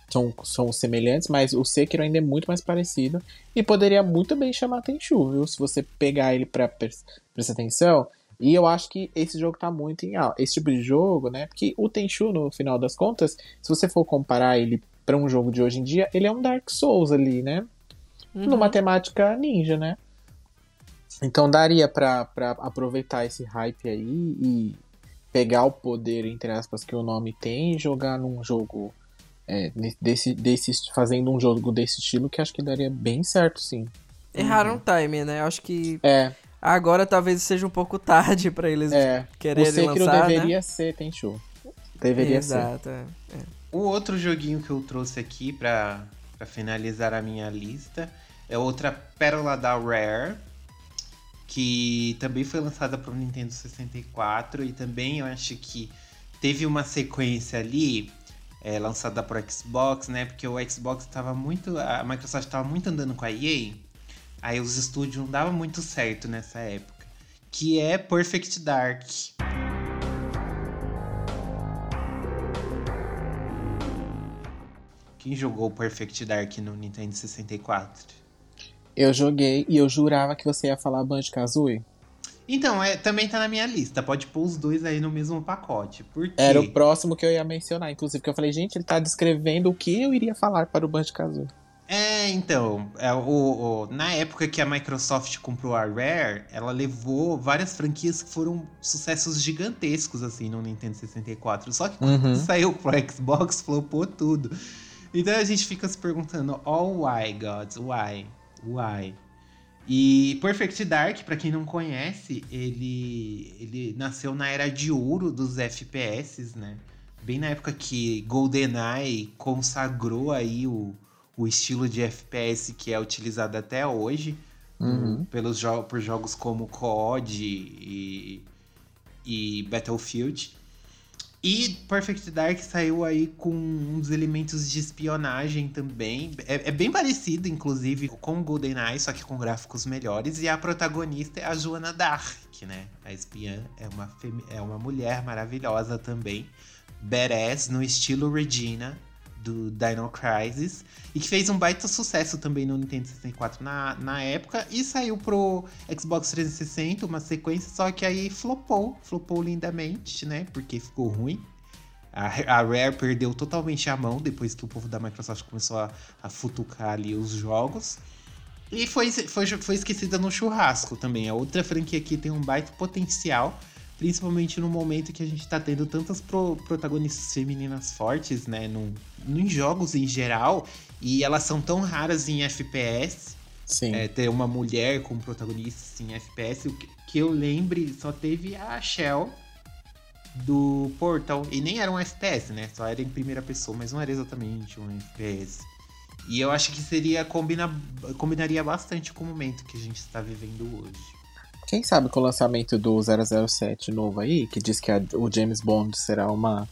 são, são semelhantes, mas o Sekiro ainda é muito mais parecido e poderia muito bem chamar Tenchu, viu? Se você pegar ele pra prestar atenção. E eu acho que esse jogo tá muito em alta. Esse tipo de jogo, né? Porque o Tenchu, no final das contas, se você for comparar ele para um jogo de hoje em dia, ele é um Dark Souls ali, né? Uhum. Numa temática ninja, né? Então daria pra, pra aproveitar esse hype aí e pegar o poder, entre aspas, que o nome tem e jogar num jogo é, desse, desse, fazendo um jogo desse estilo que acho que daria bem certo, sim. Erraram o time, né? Acho que é. agora talvez seja um pouco tarde para eles é. quererem o Sekiro lançar, deveria né? ser Tenchu. Deveria Exato, ser. É. é. O outro joguinho que eu trouxe aqui para finalizar a minha lista é outra pérola da Rare, que também foi lançada para o Nintendo 64 e também eu acho que teve uma sequência ali é, lançada para Xbox, né? Porque o Xbox estava muito, a Microsoft estava muito andando com a EA, aí os estúdios não davam muito certo nessa época, que é Perfect Dark. Quem jogou Perfect Dark no Nintendo 64? Eu joguei e eu jurava que você ia falar Banjo-Kazooie. Então, é, também tá na minha lista. Pode pôr os dois aí no mesmo pacote. Por quê? Era o próximo que eu ia mencionar, inclusive, que eu falei, gente, ele tá descrevendo o que eu iria falar para o Banjo-Kazooie. É, então, é, o, o, na época que a Microsoft comprou a Rare, ela levou várias franquias que foram sucessos gigantescos, assim, no Nintendo 64. Só que quando Uhum. saiu pro Xbox, flopou tudo. Então a gente fica se perguntando, oh, why, gods, why? Why? E Perfect Dark, pra quem não conhece, ele, ele nasceu na era de ouro dos FPS, né? Bem na época que GoldenEye consagrou aí o, o estilo de FPS que é utilizado até hoje Uhum. pelos jo por jogos como COD e, e Battlefield. E Perfect Dark saiu aí com uns elementos de espionagem também. É, é bem parecido, inclusive, com GoldenEye, só que com gráficos melhores. E a protagonista é a Joana Dark, né? A espiã é uma, é uma mulher maravilhosa também. Badass, no estilo Regina, do Dino Crisis. E que fez um baita sucesso também no Nintendo 64 na, na época. E saiu pro Xbox 360, uma sequência, só que aí flopou. Flopou lindamente, né? Porque ficou ruim. A, a Rare perdeu totalmente a mão depois que o povo da Microsoft começou a, a futucar ali os jogos. E foi, foi, foi esquecida no churrasco também. A outra franquia aqui tem um baita potencial, principalmente no momento que a gente tá tendo tantas pro- protagonistas femininas fortes, né? No, no- em jogos em geral. E elas são tão raras em FPS. Sim. É, ter uma mulher como protagonista em FPS. O que, que eu lembre, só teve a Shell do Portal. E nem era um FPS, né? Só era em primeira pessoa, mas não era exatamente um FPS. E eu acho que seria combina, combinaria bastante com o momento que a gente está vivendo hoje. Quem sabe com o lançamento do 007 novo aí, que diz que a- o James Bond será uma,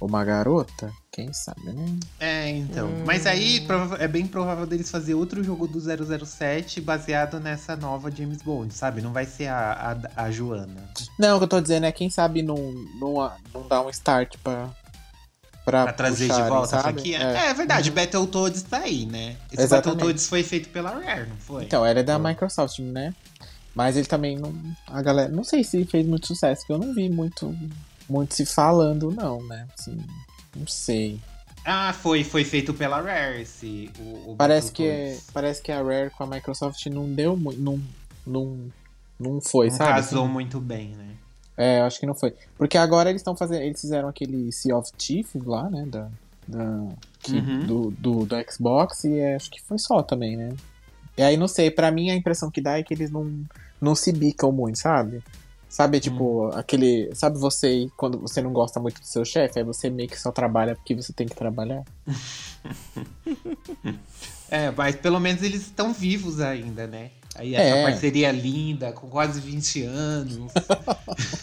uma garota? Quem sabe, né? É, então. Mas aí é bem provável deles fazer outro jogo do 007 baseado nessa nova James Bond, sabe? Não vai ser a, a, a Joana. Não, o que eu tô dizendo é quem sabe não, não, não dá um start pra. Pra, Pra trazer de puxarem, volta a sabe? franquia? É, verdade, Battletoads tá aí, né? Esse Exatamente. Battletoads foi feito pela Rare, não foi? Então, é da Microsoft, né? Mas ele também não. A galera. Não sei se fez muito sucesso, porque eu não vi muito, muito se falando, não, né? Assim, não sei. Ah, foi, foi feito pela Rare esse. O, o Parece que, parece que a Rare com a Microsoft não deu muito. Não, não, não foi, Não sabe? casou Assim, muito bem, né? É, eu acho que não foi. Porque agora eles estão fazendo. Eles fizeram aquele Sea of Thieves lá, né? Da, da, que- Uhum. do, do, do Xbox, e é, acho que foi só também, né? E aí, não sei, pra mim a impressão que dá é que eles não, não se bicam muito, sabe? Sabe, tipo, aquele. Sabe você quando você não gosta muito do seu chefe, aí você meio que só trabalha porque você tem que trabalhar? [LAUGHS] É, mas pelo menos eles estão vivos ainda, né? Aí essa É. parceria linda, com quase 20 anos. [LAUGHS]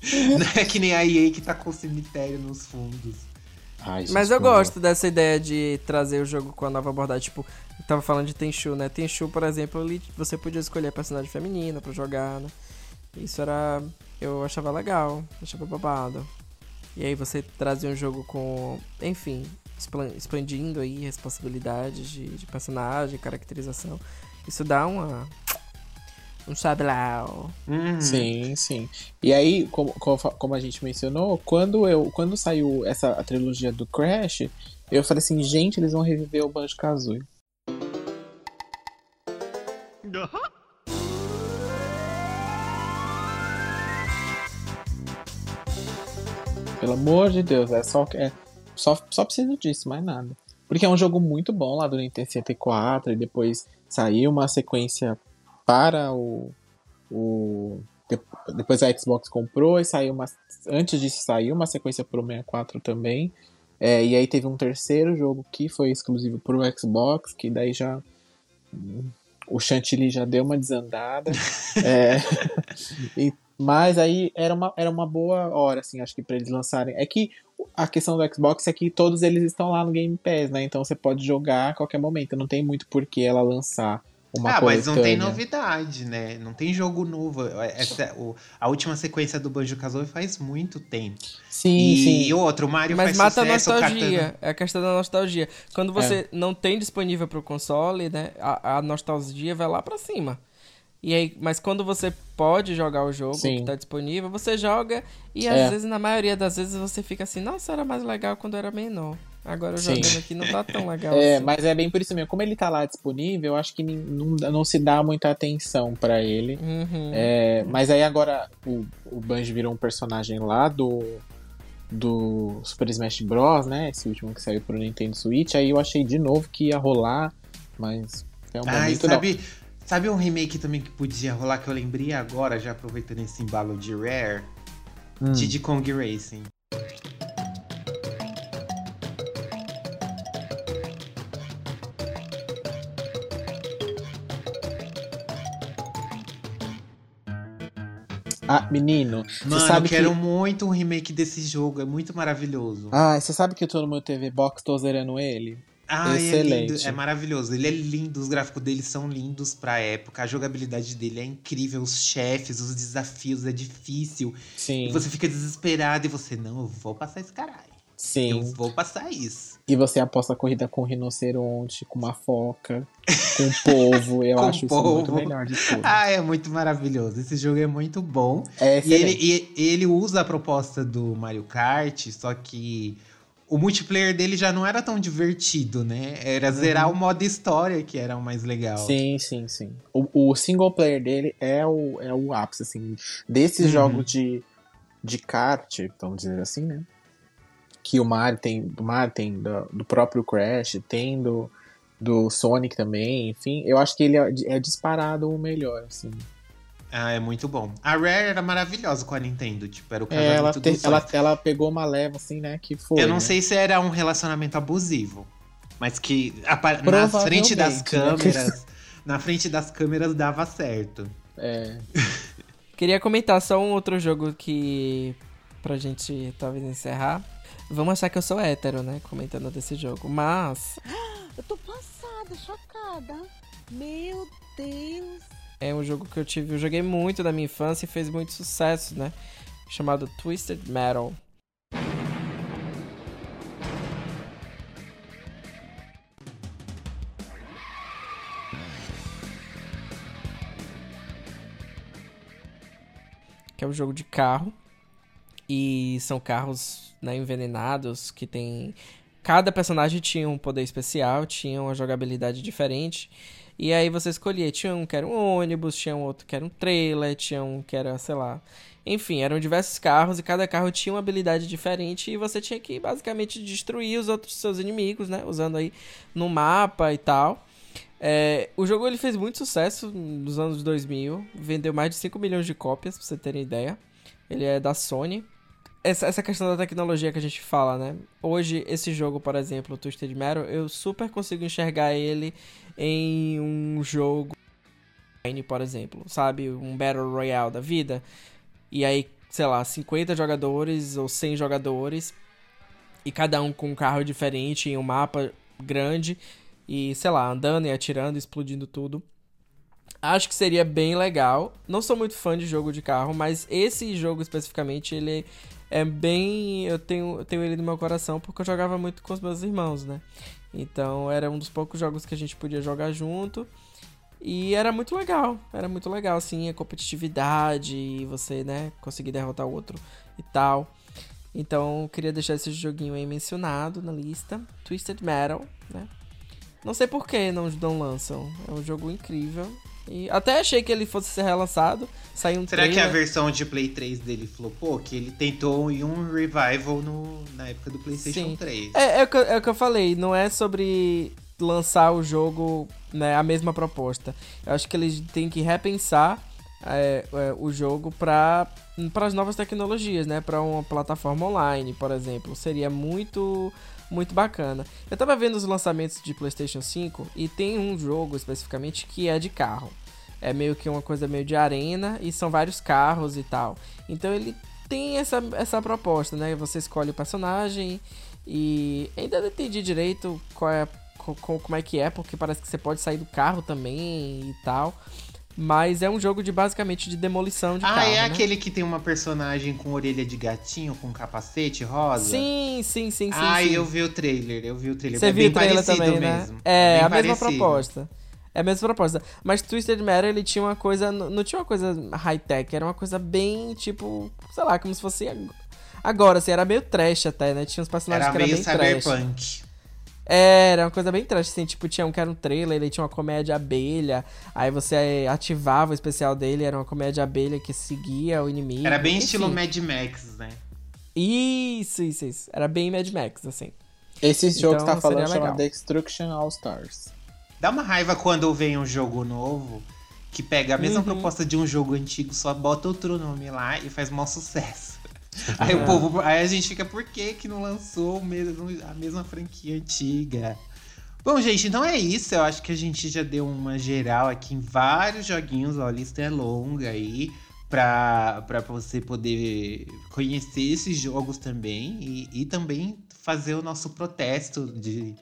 [LAUGHS] Não é que nem a EA que tá com o cemitério nos fundos. Ai, Mas eu gosto dessa ideia de trazer o jogo com a nova abordagem. Tipo, eu tava falando de Tenchu, né? Tenchu, por exemplo, ali você podia escolher a personagem feminina pra jogar, né? Isso era. Eu achava legal, achava babado. E aí você trazia um jogo com. Enfim, expandindo aí responsabilidades de, de personagem, caracterização. Isso dá uma. Um sablau. Hum. Sim, sim. E aí, como, como, como a gente mencionou, quando eu quando saiu essa a trilogia do Crash, eu falei assim, gente, eles vão reviver o Banjo Kazooie. [LAUGHS] Pelo amor de Deus, é só é, só, só preciso disso, mais nada. Porque é um jogo muito bom lá do Nintendo 64 e depois saiu uma sequência para o, o de- depois a Xbox comprou e saiu uma antes disso saiu uma sequência pro 64 também. É, e aí teve um terceiro jogo que foi exclusivo pro Xbox, que daí já o chantilly já deu uma desandada. é, e, mas aí era uma, era uma boa hora, assim, acho que pra eles lançarem. É que a questão do Xbox é que todos eles estão lá no Game Pass, né? Então você pode jogar a qualquer momento. Não tem muito por que ela lançar uma ah, mas não tem coletânea. novidade, né? Não tem jogo novo. Essa, o, a última sequência do Banjo Kazooie faz muito tempo. Sim, e, sim. E outro, o Mario Mas faz mata sucesso, a o nostalgia. Katana- É a questão da nostalgia. Quando você É. não tem disponível pro console, né? A, a nostalgia vai lá pra cima. E aí, mas quando você pode jogar o jogo Sim. que tá disponível, você joga e É. às vezes, na maioria das vezes, você fica assim, nossa, era mais legal quando era menor. Agora eu Sim. jogando aqui não tá tão legal É, assim. mas é bem por isso mesmo. Como ele tá lá disponível, eu acho que não, não se dá muita atenção pra ele. Uhum. É, mas aí agora o, o Banjo virou um personagem lá do do Super Smash Bros, né? Esse último que saiu pro Nintendo Switch. Aí eu achei de novo que ia rolar, mas é um Ai, momento sabe, sabe um remake também que podia rolar que eu lembrei agora, já aproveitando esse embalo de Rare? não. Hum. Diddy Kong Racing. Ah, menino, Mano, sabe eu quero que... muito um remake desse jogo, é muito maravilhoso. Ah, você sabe que eu tô no meu TV Box, tô zerando ele? É excelente. lindo, é maravilhoso. Ele é lindo, os gráficos dele são lindos pra época, a jogabilidade dele é incrível, os chefes, os desafios, é difícil. Sim, E você fica desesperado e você, não, eu vou passar esse caralho. Eu sim. vou passar isso. E você aposta a corrida com um rinoceronte, com uma foca, com um polvo. Eu [LAUGHS] acho isso muito melhor de tudo. Ah, é muito maravilhoso. Esse jogo é muito bom. é E ele, e- ele usa a proposta do Mario Kart, só que o multiplayer dele já não era tão divertido, né? Era zerar o modo história que era o mais legal. Uhum. Sim, sim, sim. O, o single player dele é o, é o ápice, assim. Desses Uhum. jogos de, de kart, vamos dizer assim, né? Que o Mario tem, do Mario tem do, do próprio Crash, tem do, do Sonic também, enfim. Eu acho que ele é, é disparado o melhor, assim. Ah, é muito bom. A Rare era maravilhosa com a Nintendo, tipo, era o É, casamento ela, dos te- ela, ela pegou uma leva, assim, né? Que foi. Eu não né? sei se era um relacionamento abusivo, mas que na frente das né? câmeras, na frente das câmeras dava certo. É. [LAUGHS] Queria comentar só um outro jogo que. Pra gente talvez encerrar. Vamos achar que eu sou hétero, né? Comentando desse jogo. Mas [GASPS] Eu tô passada, chocada. Meu Deus. é um jogo que eu tive. Eu joguei muito na minha infância e fez muito sucesso, né? Chamado Twisted Metal. Que é um jogo de carro. E são carros né, envenenados que tem. Cada personagem tinha um poder especial, tinha uma jogabilidade diferente. E aí você escolhia. Tinha um que era um ônibus, tinha um outro que era um trailer, tinha um que era, sei lá. Enfim, eram diversos carros e cada carro tinha uma habilidade diferente. E você tinha que basicamente destruir os outros seus inimigos, né? Usando aí no mapa e tal. É, o jogo ele fez muito sucesso nos anos 2000. Vendeu mais de 5 milhões de cópias, pra você terem ideia. Ele é da Sony. Essa, essa questão da tecnologia que a gente fala, né? Hoje, esse jogo, por exemplo, o Twisted Metal, eu super consigo enxergar ele em um jogo por exemplo, sabe? Um Battle Royale da vida. E aí, sei lá, 50 jogadores ou 100 jogadores. E cada um com um carro diferente em um mapa grande. E, sei lá, andando e atirando, explodindo tudo. Acho que seria bem legal. Não sou muito fã de jogo de carro, mas esse jogo especificamente, ele é bem. Eu tenho, tenho ele no meu coração porque eu jogava muito com os meus irmãos, né? Então era um dos poucos jogos que a gente podia jogar junto. E era muito legal. Era muito legal, assim, a competitividade e você, né, conseguir derrotar o outro e tal. Então, queria deixar esse joguinho aí mencionado na lista. Twisted Metal, né? Não sei por que não, não lançam. É um jogo incrível. E até achei que ele fosse ser relançado. Saiu um Será que a trailer. versão de Play 3 dele flopou? Que ele tentou em um revival no, na época do PlayStation Sim. 3. É, é, o que, eu- é o que eu falei, não é sobre lançar o jogo, né, a mesma proposta. Eu acho que eles têm que repensar é, é, o jogo para as novas tecnologias, né? Para uma plataforma online, por exemplo. Seria muito muito bacana. Eu tava vendo os lançamentos de PlayStation 5 e tem um jogo especificamente que é de carro. É meio que uma coisa meio de arena e são vários carros e tal. Então ele tem essa, essa proposta, né? Você escolhe o personagem e ainda não entendi direito qual é, como é que é, porque parece que você pode sair do carro também e tal. Mas é um jogo de basicamente de demolição de ah, carro. Ah, é né? aquele que tem uma personagem com orelha de gatinho, com capacete rosa? Sim, sim, sim, sim. Ah, sim. eu vi o trailer, eu vi o trailer. Você é viu o trailer também, mesmo. né? É, é a parecido. mesma proposta. É a mesma proposta. Mas Twisted Metal, ele tinha uma coisa. Não tinha uma coisa high-tech, era uma coisa bem, tipo, sei lá, como se fosse. Agora, assim, era meio trash até, né? Tinha uns personagens era que era meio bem cyberpunk. trash. Era uma coisa bem trash, assim, tipo, tinha um que era um trailer, ele tinha uma comédia abelha, aí você ativava o especial dele, era uma comédia abelha que seguia o inimigo. Era bem enfim. estilo Mad Max, né? Isso, isso, isso. Era bem Mad Max, assim. Esse jogo Então, que tá falando seria chama. Destruction All Stars. Dá uma raiva quando vem um jogo novo que pega a mesma Uhum. proposta de um jogo antigo, só bota outro nome lá e faz maior sucesso. [LAUGHS] Aí o povo, aí a gente fica, por que que não lançou mesmo, a mesma franquia antiga? Bom, gente, então é isso. Eu acho que a gente já deu uma geral aqui em vários joguinhos. Ó, a lista é longa aí. Pra você poder conhecer esses jogos também. E, e também fazer o nosso protesto de,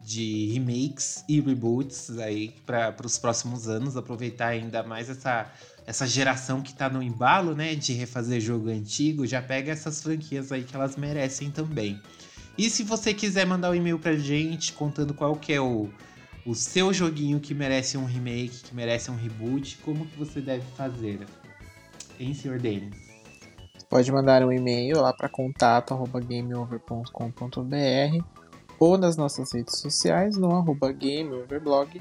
de remakes e reboots aí para os próximos anos. Aproveitar ainda mais essa, essa geração que tá no embalo, né? De refazer jogo antigo. Já pega essas franquias aí que elas merecem também. E se você quiser mandar um e-mail pra gente contando qual que é o, o seu joguinho que merece um remake, que merece um reboot, como que você deve fazer? Hein, senhor Denis? Pode mandar um e-mail lá para contato@gameover.com.br ou nas nossas redes sociais no arroba gameoverblog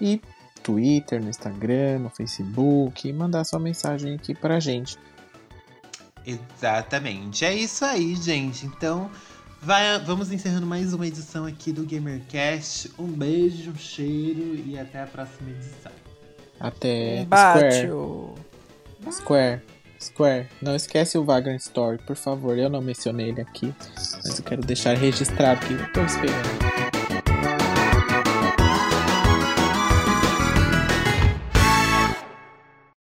e Twitter, no Instagram, no Facebook, e mandar sua mensagem aqui pra gente. Exatamente. É isso aí, gente. Então, vai, vamos encerrando mais uma edição aqui do GamerCast. Um beijo, um cheiro e até a próxima edição. Até bate. Square. Square. Square. Não esquece o Vagrant Story, por favor. Eu não mencionei ele aqui, mas eu quero deixar registrado que eu tô esperando.